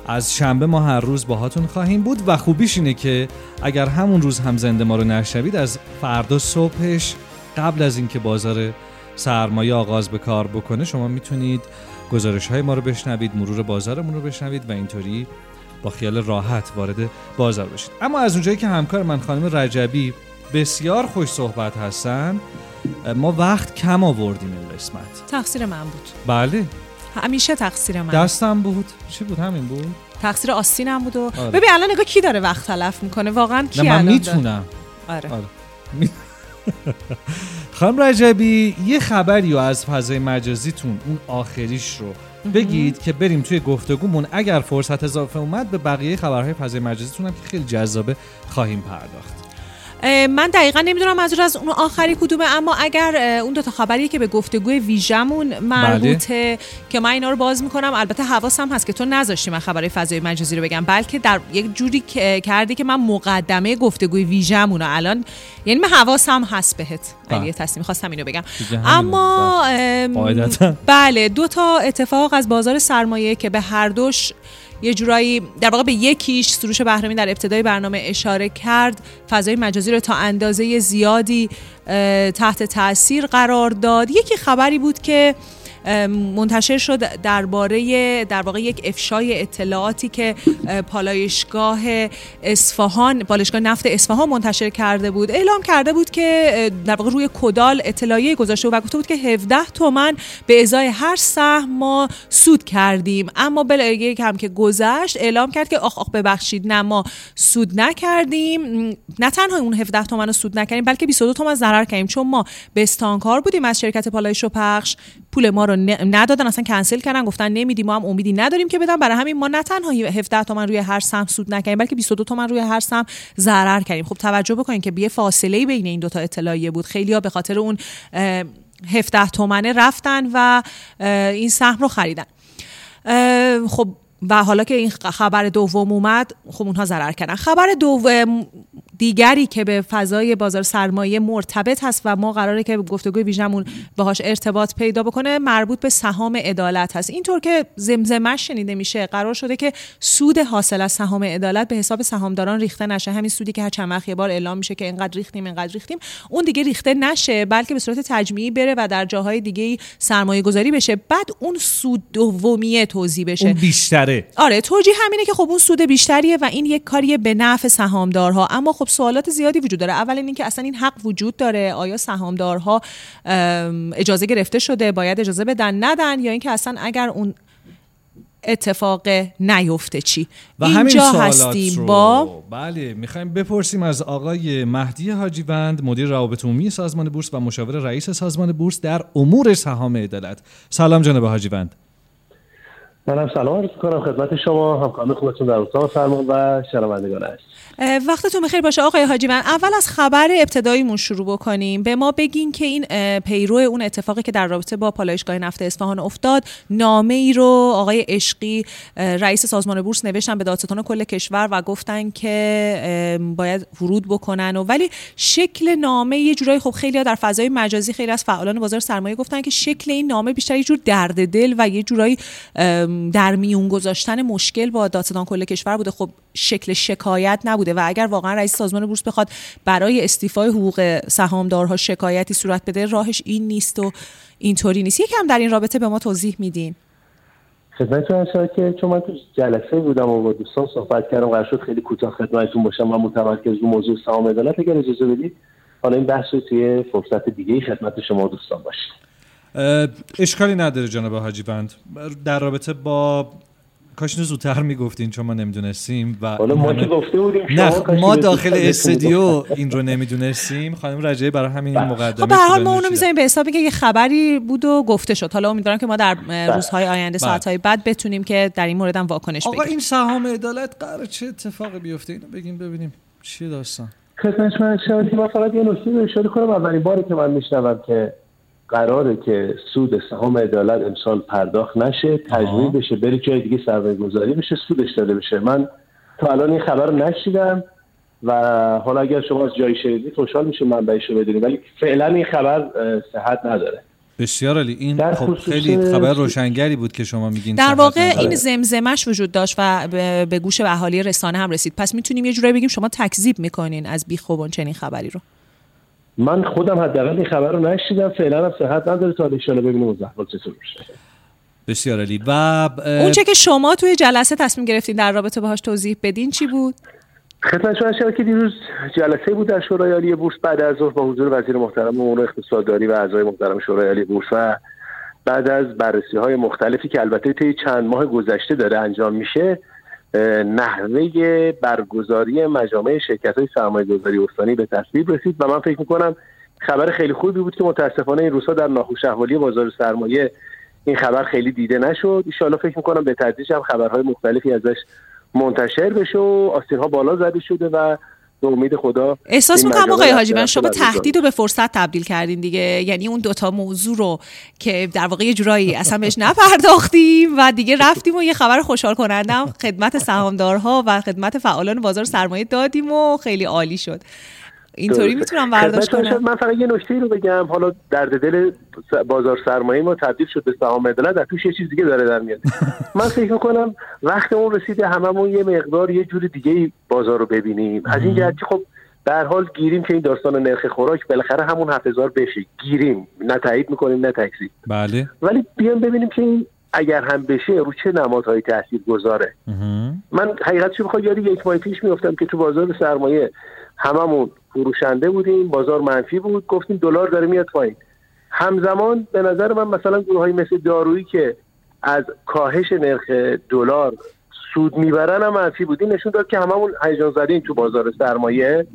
از شنبه ما هر روز باهاتون خواهیم بود و خوبیش اینه که اگر همون روز هم زنده ما رو نشنوید از فردا صبحش قبل از اینکه بازار سرمایه آغاز به کار بکنه شما می‌تونید گزارش های ما رو بشنوید مرور بازارمون رو بشنوید و اینطوری با خیال راحت وارد بازار بشید. اما از اونجایی که همکار من خانم رجبی بسیار خوش صحبت هستن ما وقت کم آوردیم این قسمت. تقصیر من بود. بله. همیشه تقصیر من. دستم بود. چی بود؟ همین بود؟ تقصیر آستینم بود و آره. ببین الان نگاه کی داره وقت تلف می‌کنه؟ واقعا کی نه من الان داره؟ می‌تونم. آره. آره. خانم رجبی یه خبری رو از فضای مجازیتون اون آخریش رو بگید که بریم توی گفتگومون. اگر فرصت اضافه اومد به بقیه خبرهای فضای مجازیتون هم که خیلی جذابه خواهیم پرداخت. من دقیقا نمی‌دونم منظور از اون آخری کدومه اما اگر اون دوتا خبری که به گفتگوی ویژمون مربوطه که من اینا رو باز می‌کنم البته حواسم هست که تو نذاشتی من خبرهای فضای مجازی رو بگم بلکه در یک جوری کردی که من مقدمه گفتگوی ویژمون رو الان یعنی من حواسم هست بهت بله. اگه تصمیم خواستم اینو بگم. اما ام، قاعدتاً. بله دو تا اتفاق از بازار سرمایه که به هر دوش یه جورایی در واقع به یکیش سروش بهرامی در ابتدای برنامه اشاره کرد. فضای مجازی رو تا اندازه زیادی تحت تاثیر قرار داد. یکی خبری بود که منتشر شد درباره در واقع یک افشای اطلاعاتی که اه، پالایشگاه اصفهان پالایشگاه نفت اصفهان منتشر کرده بود. اعلام کرده بود که در واقع روی کدال اطلاعیه گذاشته بود و گفته بود که 17 تومن به ازای هر سهم ما سود کردیم. اما بل یک هم که گذشت اعلام کرد که آخ آخ ببخشید نه ما سود نکردیم. نه تنها اون 17 تومن رو سود نکردیم بلکه 22 تومن ضرر کردیم. چون ما به استانکار بودیم از شرکت پالایش و پخش. پول ما رو ندادن اصلا کنسل کردن گفتن نمیدیم ما هم امیدی نداریم که بدن. برای همین ما نه تنها 17 تومن روی هر سهم سود نکردیم بلکه 22 تومن روی هر سهم ضرر کردیم. خب توجه بکنین که یه فاصله بین این دوتا اطلاعیه بود. خیلی به خاطر اون اه، 17 تومنه رفتن و این سهم رو خریدن. خب و حالا که این خبر دوم اومد خب اونها ضرر کردن. خبر دوم دیگری که به فضای بازار سرمایه مرتبط هست و ما قراره که گفتگوی ویژمون باهاش ارتباط پیدا بکنه مربوط به سهام عدالت هست. اینطور که زمزمش شنیده میشه قرار شده که سود حاصل از سهام عدالت به حساب سهامداران ریخته نشه. همین سودی که هر چند وقت یه بار اعلام میشه که اینقدر ریختیم اینقدر ریختیم اون دیگه ریخته نشه بلکه به صورت تجمیعی بره و در جاهای دیگه سرمایه گذاری بشه. بعد اون سود دومیه توضیح بشه. اون بیشتره. آره توجیه همینه که خب اون سود بیشتریه و این یک کاریه به نفع سهامدارها. اما خب سوالات زیادی وجود داره. اول اینکه اصلا این حق وجود داره؟ آیا سهامدارها ام، اجازه گرفته شده؟ باید اجازه بدن؟ ندن؟ یا اینکه اصلا اگر اون اتفاق نیفته چی؟ و همین اینجا سوالات هستیم رو. با بله می‌خوایم بپرسیم از آقای مهدی حاجیوند مدیر روابط عمومی سازمان بورس و مشاور رئیس سازمان بورس در امور سهام عدالت. سلام جناب حاجیوند. منم سلام. عرض کنم خدمت شما همکاران خوبتون در اتاق فرمان و شنوندگان هست اه، وقتتون بخیر. باشه آقای حاجی من اول از خبر ابتداییمون شروع بکنیم. به ما بگین که این پیرو اون اتفاقی که در رابطه با پالایشگاه نفت اصفهان افتاد نامه ای رو آقای عشقی رئیس سازمان بورس نوشتن به دادستان کل کشور و گفتن که باید ورود بکنن. و ولی شکل نامه یه جورایی خب خیلی در فضای مجازی خیلی از فعالان بازار سرمایه گفتن که شکل این نامه بیشتر یه جور درد دل و یه جورایی در میون گذاشتن مشکل با دادستان کل کشور بوده. خب شکل شکایت نبوده و اگر واقعا رئیس سازمان بورس بخواد برای استیفای حقوق سهامدارها شکایتی صورت بده راهش این نیست و اینطوری نیست. یکم در این رابطه به ما توضیح میدین. خدمتتون هست که چون من تو جلسه بودم و با دوستان صحبت کردم قرار شد خیلی کوتاه خدمتتون باشم. و متمرکز رو موضوع سهام عدالت اگر اجازه بدید حالا این بحث رو توی فرصت دیگه خدمت شما دوستان باشه اشکالی نداره جناب حاجیوند در رابطه با کاش اینو زودتر می‌گفتین چون ما نمی‌دونستیم و حالا ما همه- گفته بودیم نه ما داخل استودیو این رو نمی‌دونستیم. خانم رجعی برای همین این مقدمه خب به هر حال ما اونو. می‌ذاریم به حسابی که یه خبری بود و گفته شد. حالا امیدوارم که ما در اه، روزهای آینده بله. ساعتهای بعد بتونیم که در این مورد هم واکنش آقا بگیریم. این سهام عدالت قرار چه اتفاقی بیفته؟ اینو بگیم ببینیم چیه داستان. خدمت شما فقط یه نکته رو اشاره کنم اولین باری که من میشنوم که قراره که سود سهام عدالت امسال پرداخت نشه تجمیع بشه بره جای دیگه سرمایه گذاری بشه سودش داده بشه. من تا الان این خبر رو نشیدم و حالا اگر شما از جایی شنیدید خوشحال میشه منبعش رو بدونید ولی فعلا این خبر صحت نداره. بسیار عالی. این در خب خیلی خبر روشنگری بود که شما میگین در واقع نداره. این زمزمش وجود داشت و به- گوش اهالی رسانه هم رسید. پس می‌تونیم یه جورایی بگیم شما تکذیب می‌کنین از بیخوبان چنین خبری رو. من خودم حداقل این خبر رو نشیدم فعلا هم صحت نداره تا ان ببینیم اون زحمت چطور میشه. بسیار عالی. و اون چه که شما توی جلسه تصمیم گرفتین در رابطه باهاش توضیح بدین چی بود؟ خدمت شما که دیروز جلسه بود در شورای عالی بورس بعد از ظهر با حضور وزیر محترم امور اقتصادداری و اعضای محترم شورای عالی بورس و بعد از بررسی های مختلفی که البته طی چند ماه گذشته داره انجام میشه نحوه برگزاری مجامع شرکت های سرمایه گذاری استانی به تصویب رسید و من فکر می‌کنم خبر خیلی خوبی بود که متاسفانه این روزها در ناخوش احوالی بازار سرمایه این خبر خیلی دیده نشد. ایشالا فکر می‌کنم به تدریج هم خبرهای مختلفی ازش منتشر بشه و آستین ها بالا زده شده و به امید خدا احساس می‌کنم آقای در حاجی من طرف شما تهدید رو به فرصت تبدیل کردین دیگه. یعنی اون دوتا موضوع رو که در واقع یه جورایی اصلا بهش نپرداختیم و دیگه رفتیم و یه خبر خوشحال کننده هم خدمت سهامدارها و خدمت فعالان بازار سرمایه دادیم و خیلی عالی شد. اینطوری. می‌تونم برداشت کنم. من فقط یه نکته رو بگم. حالا درد دل بازار سرمایه ما تبدیل شد به سهام عدالت در توش یه چیز دیگه داره در میاد. من فکر می‌کنم وقت اون رسیده هممون یه مقدار یه جور دیگه بازار رو ببینیم. از این جهت خب در حال گیریم که این داستان نرخ خوراک بالاخره همون 7000 بشه. گیریم. نه تایید می‌کنیم نه تکذیب. بله. ولی بیام ببینیم که این اگر هم بشه رو چه نمادهای تاثیر گذاره من حقیقتش بخواد یاد یک ماه پیش میافتم که تو بازار سرمایه هممون فروشنده بودیم بازار منفی بود گفتیم دلار داره میاد پایین. همزمان به نظر من مثلا گروه های مثل دارویی که از کاهش نرخ دلار سود می‌برن هم منفی بود. این نشون داد که هممون هیجان زدیم تو بازار سرمایه.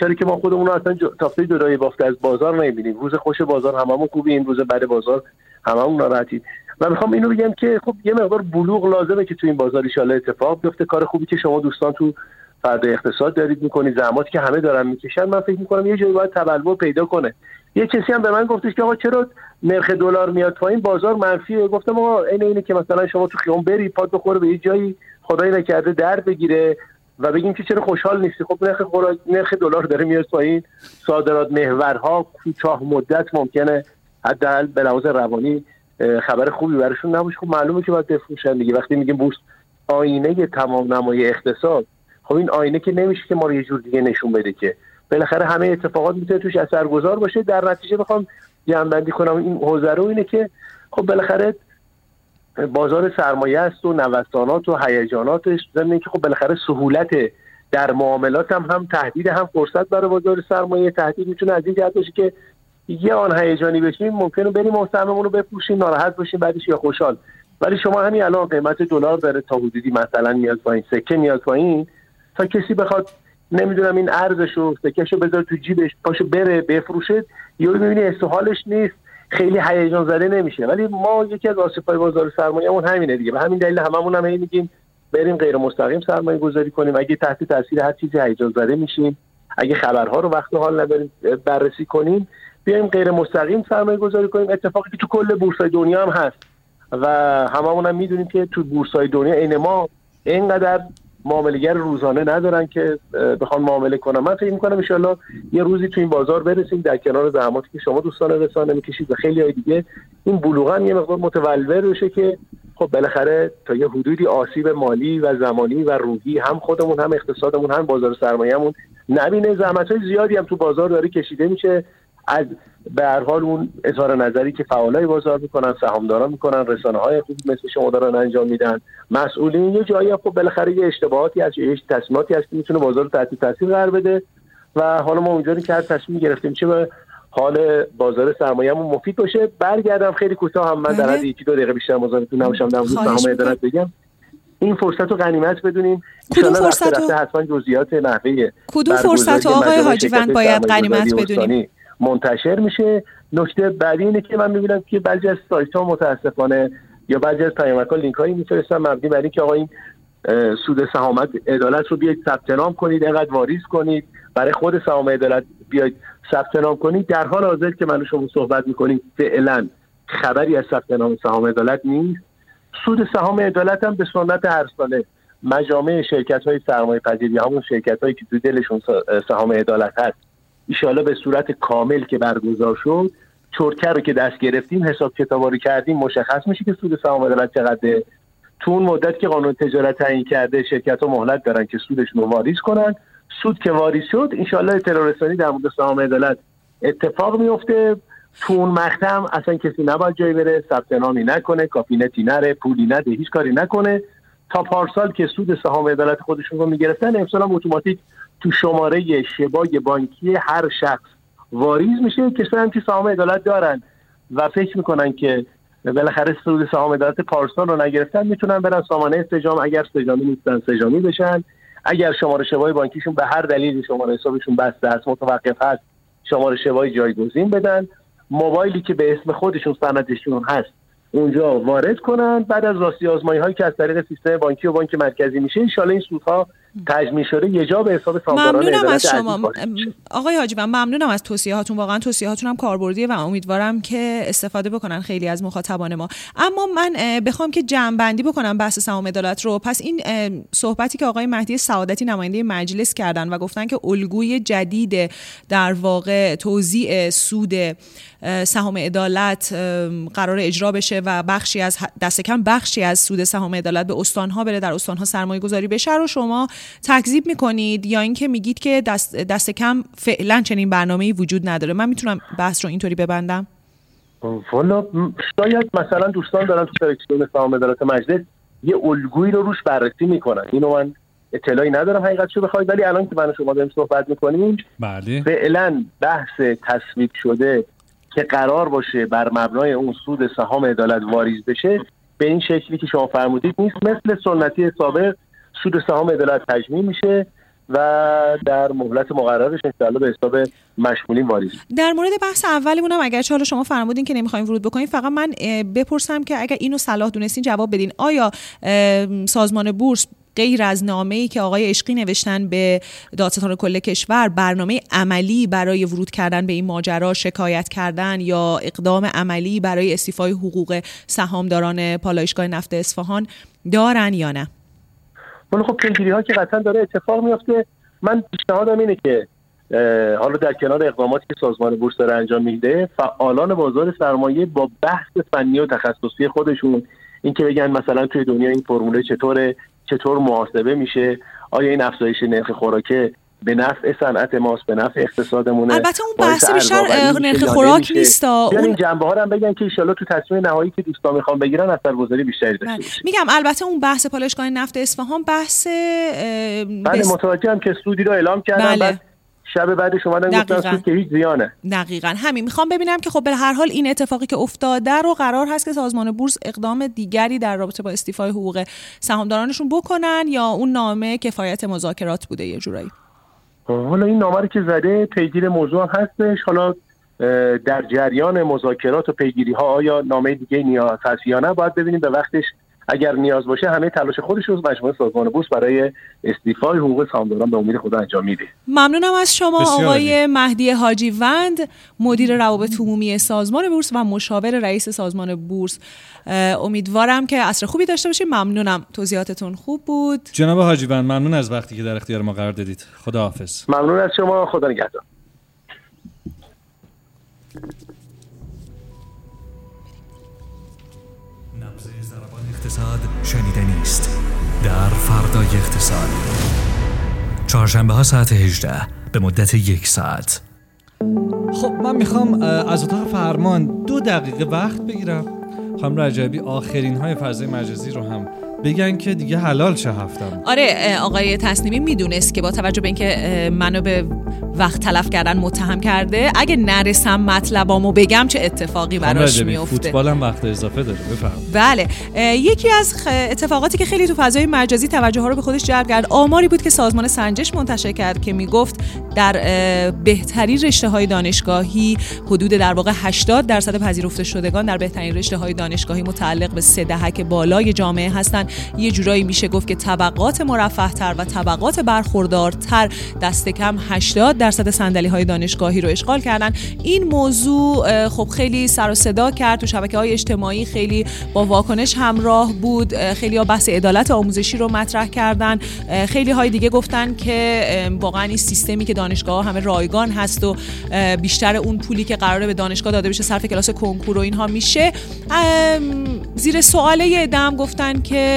چرا که ما خودمون اصلا تافته جدای بافته از بازار نمی‌بینیم. روز خوش بازار هممون خوبیم روز بد بازار هممون ناراحتیم. و می‌خوام اینو بگم که خب یه مقدار بلوغ لازمه که تو این بازار ان اتفاق بیفته. کار خوبی که شما دوستان تو فرد اقتصاد دارید می‌کنید زحماتی که همه دارن می‌کشن من فکر می‌کنم یه جایی باید تبلور پیدا کنه. یه کسی هم به من گفتش که آقا چرا نرخ دلار میاد پایین؟ بازار منفیه. گفتم آقا این اینه که مثلا شما تو خیابون بری پات بخوره به یه جایی خدای نکرده در بگیره و بگیم که چرا خوشحال نیستی. خب نرخ نرخ دلار داره میاد پایین. صادرات محورها کوتاه مدت ممکنه حداقل به لحاظ روانی خبر خوبی براشون نباشه خب معلومه که باید بفروشن دیگه. وقتی میگیم بورس آینه تمام نمای اقتصاد خب این آینه که نمیشه که ما رو یه جور دیگه نشون بده که. بالاخره همه اتفاقات می‌تونه توش اثرگذار باشه. در نتیجه بخوام جمع‌بندی کنم. این حوزه رو اینه که خب بالاخره بازار سرمایه است و نوسانات و هیجاناتش. ضمن که خب بالاخره سهولت در معاملات هم هم تهدید هم فرصت برای بازار سرمایه تهدید می‌تونه از این جهت باشه که یه آن هیجانی بشیم ممکنه بریم سهممون رو بفروشیم ناراحت باشیم بعدش یا خوشحال. ولی شما همین الان قیمت دلار داره تا حدودی مثلا میاد پایین سکه میاد پایین. تا کسی بخواد نمی‌دونم این ارزشو سکهشو بذاره تو جیبش پاشو بره بفروشه یا می‌بینی استحالش نیست. خیلی هیجان زده نمیشه. ولی ما یکی از آسیب‌های بازار سرمایه‌مون همینه دیگه. به همین دلیل هممون هم هی میگیم بریم غیر مستقیم سرمایه گذاری کنیم. اگه تحت تاثیر هر چیزی هیجان زده میشیم. اگه خبرها رو وقت حال نداریم بررسی کنیم. بیایم غیر مستقیم سرمایه گذاری کنیم. اتفاقی که تو کل بورسای دنیا هم هست. و هممون هم می‌دونیم که تو بورسای دنیا عین ما اینقدر معاملهگر روزانه ندارن که بخوان معامله کنن. من فکر می‌کنم ان یه روزی تو این بازار برسیم در کنار زحماتی که شما دوستان رسانه می‌کشید و خیلی های دیگه. این بلوغا یه مقدار متولور بشه که خب بالاخره تا یه حدودی آسیب مالی و زمانی و روحی هم خودمون هم اقتصادمون هم بازار سرمایه‌مون نبینه. زحمت های زیادی هم تو بازار داره کشیده میشه. از به هر حال اون اظهار نظری که فعالای بازار می‌کنن سهامداران می‌کنن رسانه های خوب مثل شما دارن انجام میدن. مسئولین یه جایی خب بالاخره یه اشتباهاتی هست یه تصمیماتی هست که می‌تونه بازار رو تحت تاثیر قرار بده و حالا ما اونجوری که هر تصمیم گرفتیم چه به حال بازار سرمایه‌مون مفید باشه. برگردم خیلی کوتاه هم من در حد یکی دو دقیقه بیشتر مزاحمتون نباشم در مورد سهام. عدالت بگم. این فرصت رو غنیمت بدونیم کدوم فرصت حتما جزئیات نحوه کدوم فرصت آقای حاجیوند باید غنیمت بدونیم؟ منتشر میشه. نکته بعدی اینه که من می‌بینم که بعضی از سایت ها متاسفانه یا بعضی از پیامک ها لینک هایی میفرستن. مبنی بر اینکه آقا این سود سهامت عدالت رو بیاید ثبت نام کنید اینقدر واریز کنید. برای خود سهام عدالت بیاید ثبت نام کنید. در حال حاضر که من و شما صحبت می‌کنیم فعلا خبری از ثبت نام سهام عدالت نیست. سود سهام عدالت هم به سنت هر ساله. مجامع شرکت های سرمایه پذیری همون شرکت هایی که تو دلشون سهام عدالت هست ایشالا به صورت کامل که برگزار شد چرکه رو که دست گرفتیم حساب کتاباری کردیم مشخص میشه که سود سهام عدالت چقدره. تو اون مدت که قانون تجارت تعیین کرده شرکت ها مهلت دارن که سودشون رو واریز کنن. سود که واریز شد انشالله اطلاع رسانی در مورد سهام عدالت اتفاق میفته تو اون هم اصلا کسی نباید جایی بره ثبت نامی نکنه کافینتی نره پولی نده هیچ کاری نکنه. تا پارسال که سود سهام عدالت خودشون رو می‌گرفتن امسال هم اتوماتیک تو شماره شبای بانکی هر شخص واریز میشه. کسایی هم که سهام عدالت دارن و فکر می‌کنن که بالاخره سود سهام عدالت پارسال رو نگرفتن می‌تونن برن سامانه استجام اگر سجامی نیستن سجامی بشن. اگر شماره شبای بانکیشون به هر دلیلی شماره حسابشون بسته است متوقف هست شماره شبای جایگزین بدن. موبایلی که به اسم خودشون سندشون هست اونجا وارد کنن. بعد از راستی آزمایی هایی که از طریق سیستم بانکی و بانک مرکزی میشه ان این سودها تجمیع شده یه جا به حساب سامداران ممنونم از شما. آقای حاجی ممنونم از توصیه هاتون واقعا توصیه هاتون هم کاربردیه و امیدوارم که استفاده بکنن خیلی از مخاطبان ما. اما من بخوام که جمع بندی بکنم بحث سهام عدالت رو. پس این صحبتی که آقای مهدی سعادتی نماینده مجلس کردن و گفتن که الگوی جدید در واقع توزیع سود سهام عدالت قرار اجرا بشه و بخشی از دست کم بخشی از سود سهام عدالت به استانها بره در استانها سرمایه گذاری بشه. رو شما تکذیب می‌کنید یا اینکه میگید که دست, دست کم فعلا چنین برنامه‌ای وجود نداره. من می‌تونم بحث رو اینطوری ببندم. والا شاید مثلا دوستان دارن تو تلویزیون سهام عدالت مجلس یه الگویی رو روش بررسی می‌کنن. اینو من اطلاعی ندارم حقیقتشو بخواید ولی الان که من شما داریم صحبت می‌کنیم بله. فعلا بحث تصویب شده که قرار باشه بر مبنای اون سود سهام عدالت واریز بشه به این شکلی که شما فرمودید نیست. مثل سنتی سابق سود سهام عدالت تجمیع میشه و در مهلت مقررش انشاءالله به حساب مشمولین واریز در مورد بحث اولیمون هم اگر حالا شما فرمودین که نمی‌خوایم ورود بکنیم فقط من بپرسم که اگر اینو صلاح دونستین جواب بدین. آیا سازمان بورس غیر از نامه ای که آقای عشقی نوشتن به دادستان کل کشور برنامه عملی برای ورود کردن به این ماجرا شکایت کردن یا اقدام عملی برای استیفای حقوق سهامداران پالایشگاه نفت اصفهان دارن یا نه؟ ولی خب پیگیری ها که قطعا داره اتفاق میفته من پیشنهادم اینه که حالا در کنار اقداماتی که سازمان بورس داره انجام میده فعالان بازار سرمایه با بحث فنی و تخصصی خودشون اینکه بگن مثلا توی دنیا این فرموله چطوره چطور محاسبه میشه آیا این افزایش نرخ خوراکه به نفع صنعت ماست به نفع اقتصادمونه. البته اون بحث بیشتر نرخ خوراک نیست اون این جنبه ها هم بگن که ان تو تصمیم نهایی که دوستان می‌خوان بگیرن اثرگذاری بیشتری داشته باشه. میگم البته اون بحث پالایشگاه نفت اصفهان بحث بله بس... متوجهم که سودی رو اعلام کردن بله. شب بعدش اومدن گفتن که هیچ زیانه. دقیقا. همین می‌خوام ببینم که خب به هر حال این اتفاقی که افتاده رو قرار هست که سازمان بورس اقدام دیگری در رابطه با استیفای حقوق سهامدارانشون بکنن یا اون نامه کفایت مذاکرات بوده یه جورایی؟ حالا این نامه رو که زده پیگیر موضوع هستش. حالا در جریان مذاکرات و پیگیری ها آیا نامه دیگه نیاز هست یا نه؟ باید ببینیم به وقتش اگر نیاز باشه همه تلاش خودش رو مجموعه سازمان بورس برای استیفای حقوق سهامداران به امید خدا انجام میده. ممنونم از شما آقای مهدی حاجی وند مدیر روابط عمومی سازمان بورس و مشاور رئیس سازمان بورس. امیدوارم که عصر خوبی داشته باشیم. ممنونم. توضیحاتتون خوب بود. جناب حاجی وند ممنون از وقتی که در اختیار ما قرار دادید. خداحافظ. ممنون از شما. خدا نگهدار. اقتصاد شنیدنی است در فردای اقتصاد. چهارشنبه ها ساعت 18 به مدت یک ساعت. خب من می‌خوام از اتاق فرمان دو دقیقه وقت بگیرم. خانم رجبی آخرین های فضای مجازی رو هم بگن که دیگه حلال چه هفتم. آره آقای تصنیمی می‌دونست که با توجه به اینکه منو به وقت تلف کردن متهم کرده اگه نرسم مطلبامو بگم چه اتفاقی براش میفته فوتبالم وقت اضافه داره بفهم. بله یکی از اتفاقاتی که خیلی تو فضای مجازی توجه ها رو به خودش جلب کرد آماری بود که سازمان سنجش منتشر کرد که می‌گفت در بهترین رشته های دانشگاهی حدود در واقع 80 درصد پذیرفته شدگان در بهترین رشته های دانشگاهی متعلق به سه دهک بالای جامعه هستند. یه جورایی میشه گفت که طبقات مرفه تر و طبقات برخوردارتر دست کم 80 درصد صندلی های دانشگاهی رو اشغال کردن. این موضوع خب خیلی سر و صدا کرد. تو شبکه های اجتماعی خیلی با واکنش همراه بود. خیلی ها بحث عدالت آموزشی رو مطرح کردن. خیلی های دیگه گفتن که واقعا این سیستمی که دانشگاه همه رایگان هست و بیشتر اون پولی که قراره به دانشگاه داده بشه صرف کلاس کنکور و اینها میشه. زیر سواله دم گفتن که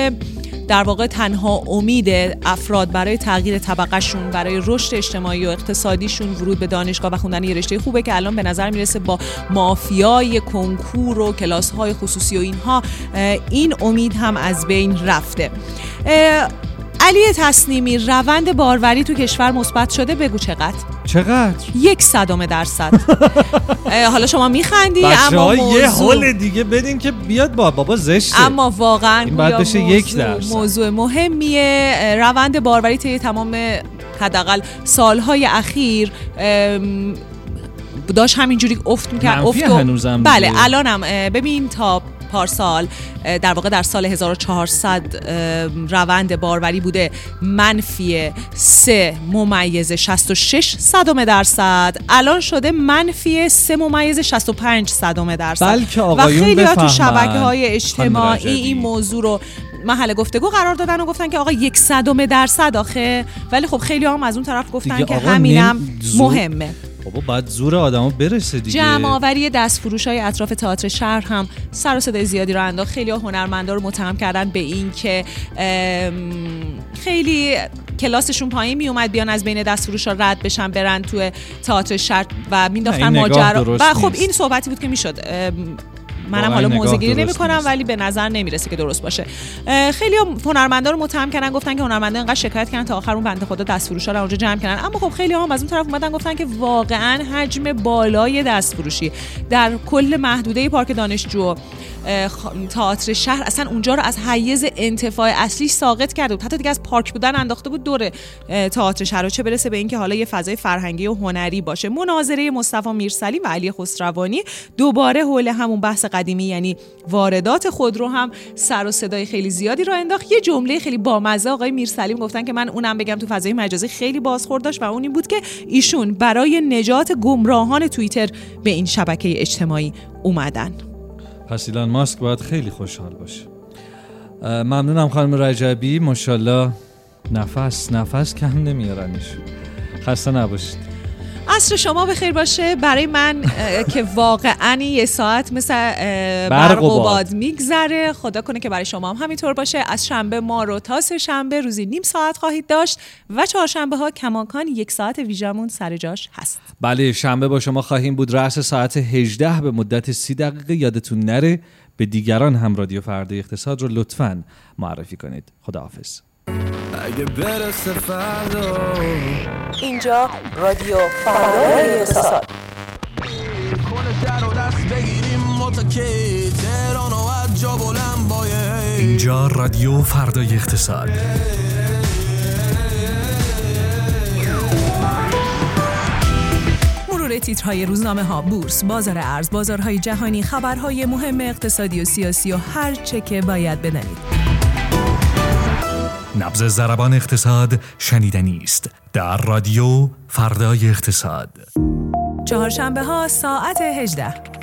در واقع تنها امید افراد برای تغییر طبقهشون برای رشد اجتماعی و اقتصادیشون ورود به دانشگاه و خوندن یه رشته خوبه که الان به نظر می‌رسه با مافیای کنکور و کلاس های خصوصی و اینها این امید هم از بین رفته. علی تصنیمی روند باروری تو کشور مثبت شده بگو چقدر؟ چقدر؟ یک صدم درصد. حالا شما میخندی اما موضوع... یه حال دیگه بدین که بیاد با بابا زشته. اما واقعا این باید بشه موضوع... یک درصد. موضوع مهمیه. روند باروری طی تمام حداقل سالهای اخیر داشت همینجوری افت می‌کرد افت هنوزم بله الانم ببین تا پارسال در واقع در سال 1400 روند باروری بوده. منفی 3 ممیز 66 صدم درصد. الان شده منفی 3 ممیز 65 صدم درصد. بلکه و خیلی ها تو شبکه های اجتماعی این موضوع رو محل گفتگو قرار دادن و گفتن که آقا یک صدم درصد آخه. ولی خب خیلی هم از اون طرف گفتن که همینم مهمه. بابا بعد زور آدمو برسه دیگه. جمع آوری دستفروش های اطراف تئاتر شهر هم سر و صدای زیادی رو انداخت. خیلی هنرمندا رو متهم کردن به این که خیلی کلاسشون پایین می اومد بیان از بین دستفروش ها رد بشن برن تو تئاتر شهر و مینداختن ماجرا و خب این صحبتی بود که می‌شد. منم حالا موزگیری نمی کنم ولی به نظر نمی‌رسه که درست باشه. خیلی هنرمندا رو متهم کردن گفتن که هنرمندا انقدر شکایت کردن تا آخر اون بنده خدا دستفروشا رو اونجا جمع کردن. اما خب خیلی هم از اون طرف اومدن گفتن که واقعا حجم بالای دستفروشی در کل محدوده پارک دانشجو تئاتر شهر اصلا اونجا رو از حیز انتفاع اصلی ساقط کرده بود. حتی دیگه از پارک بودن انداخته بود دور تئاتر شهر چه برسه به اینکه حالا یه فضای فرهنگی و هنری باشه. مناظره مصطفی میرسلیم و علی خسروانی دوباره حول همون بحث قدیمی یعنی واردات خودرو هم سر و صدای خیلی زیادی رو انداخت. یه جمله خیلی بامزه آقای میرسلیم گفتن که من اونم بگم تو فضای مجازی خیلی بازخورد داشت و اون این بود که ایشون برای نجات گمراهان توییتر به این شبکه اجتماعی اومدن. پس ایلان ماسک باید خیلی خوشحال باشه. ممنونم خانم رجبی. ماشاءالله نفس نفس کم نمیارنش. خسته نباشید. عصر شما بخیر باشه. برای من که واقعا یه ساعت مثل برق و باد. میگذره. خدا کنه که برای شما هم همینطور باشه. از شنبه ما رو تا سه شنبه روزی نیم ساعت خواهید داشت و چهارشنبه ها کماکان یک ساعت ویژمون سر جاش هست. بله شنبه با شما خواهیم بود. رأس ساعت 18 به مدت 30 دقیقه. یادتون نره به دیگران هم رادیو فردا اقتصاد رو لطفا معرفی کنید. خداحافظ. اگه برسه فردا. اینجا رادیو فردا اقتصاد. اینجا رادیو فردای اقتصاد. مرور تیترهای روزنامه ها بورس بازار ارز بازارهای جهانی خبرهای مهم اقتصادی و سیاسی و هر چه که باید بدانید نبز زربان اقتصاد شنیدنی است در رادیو فردای اقتصاد. چهارشنبه ها ساعت 18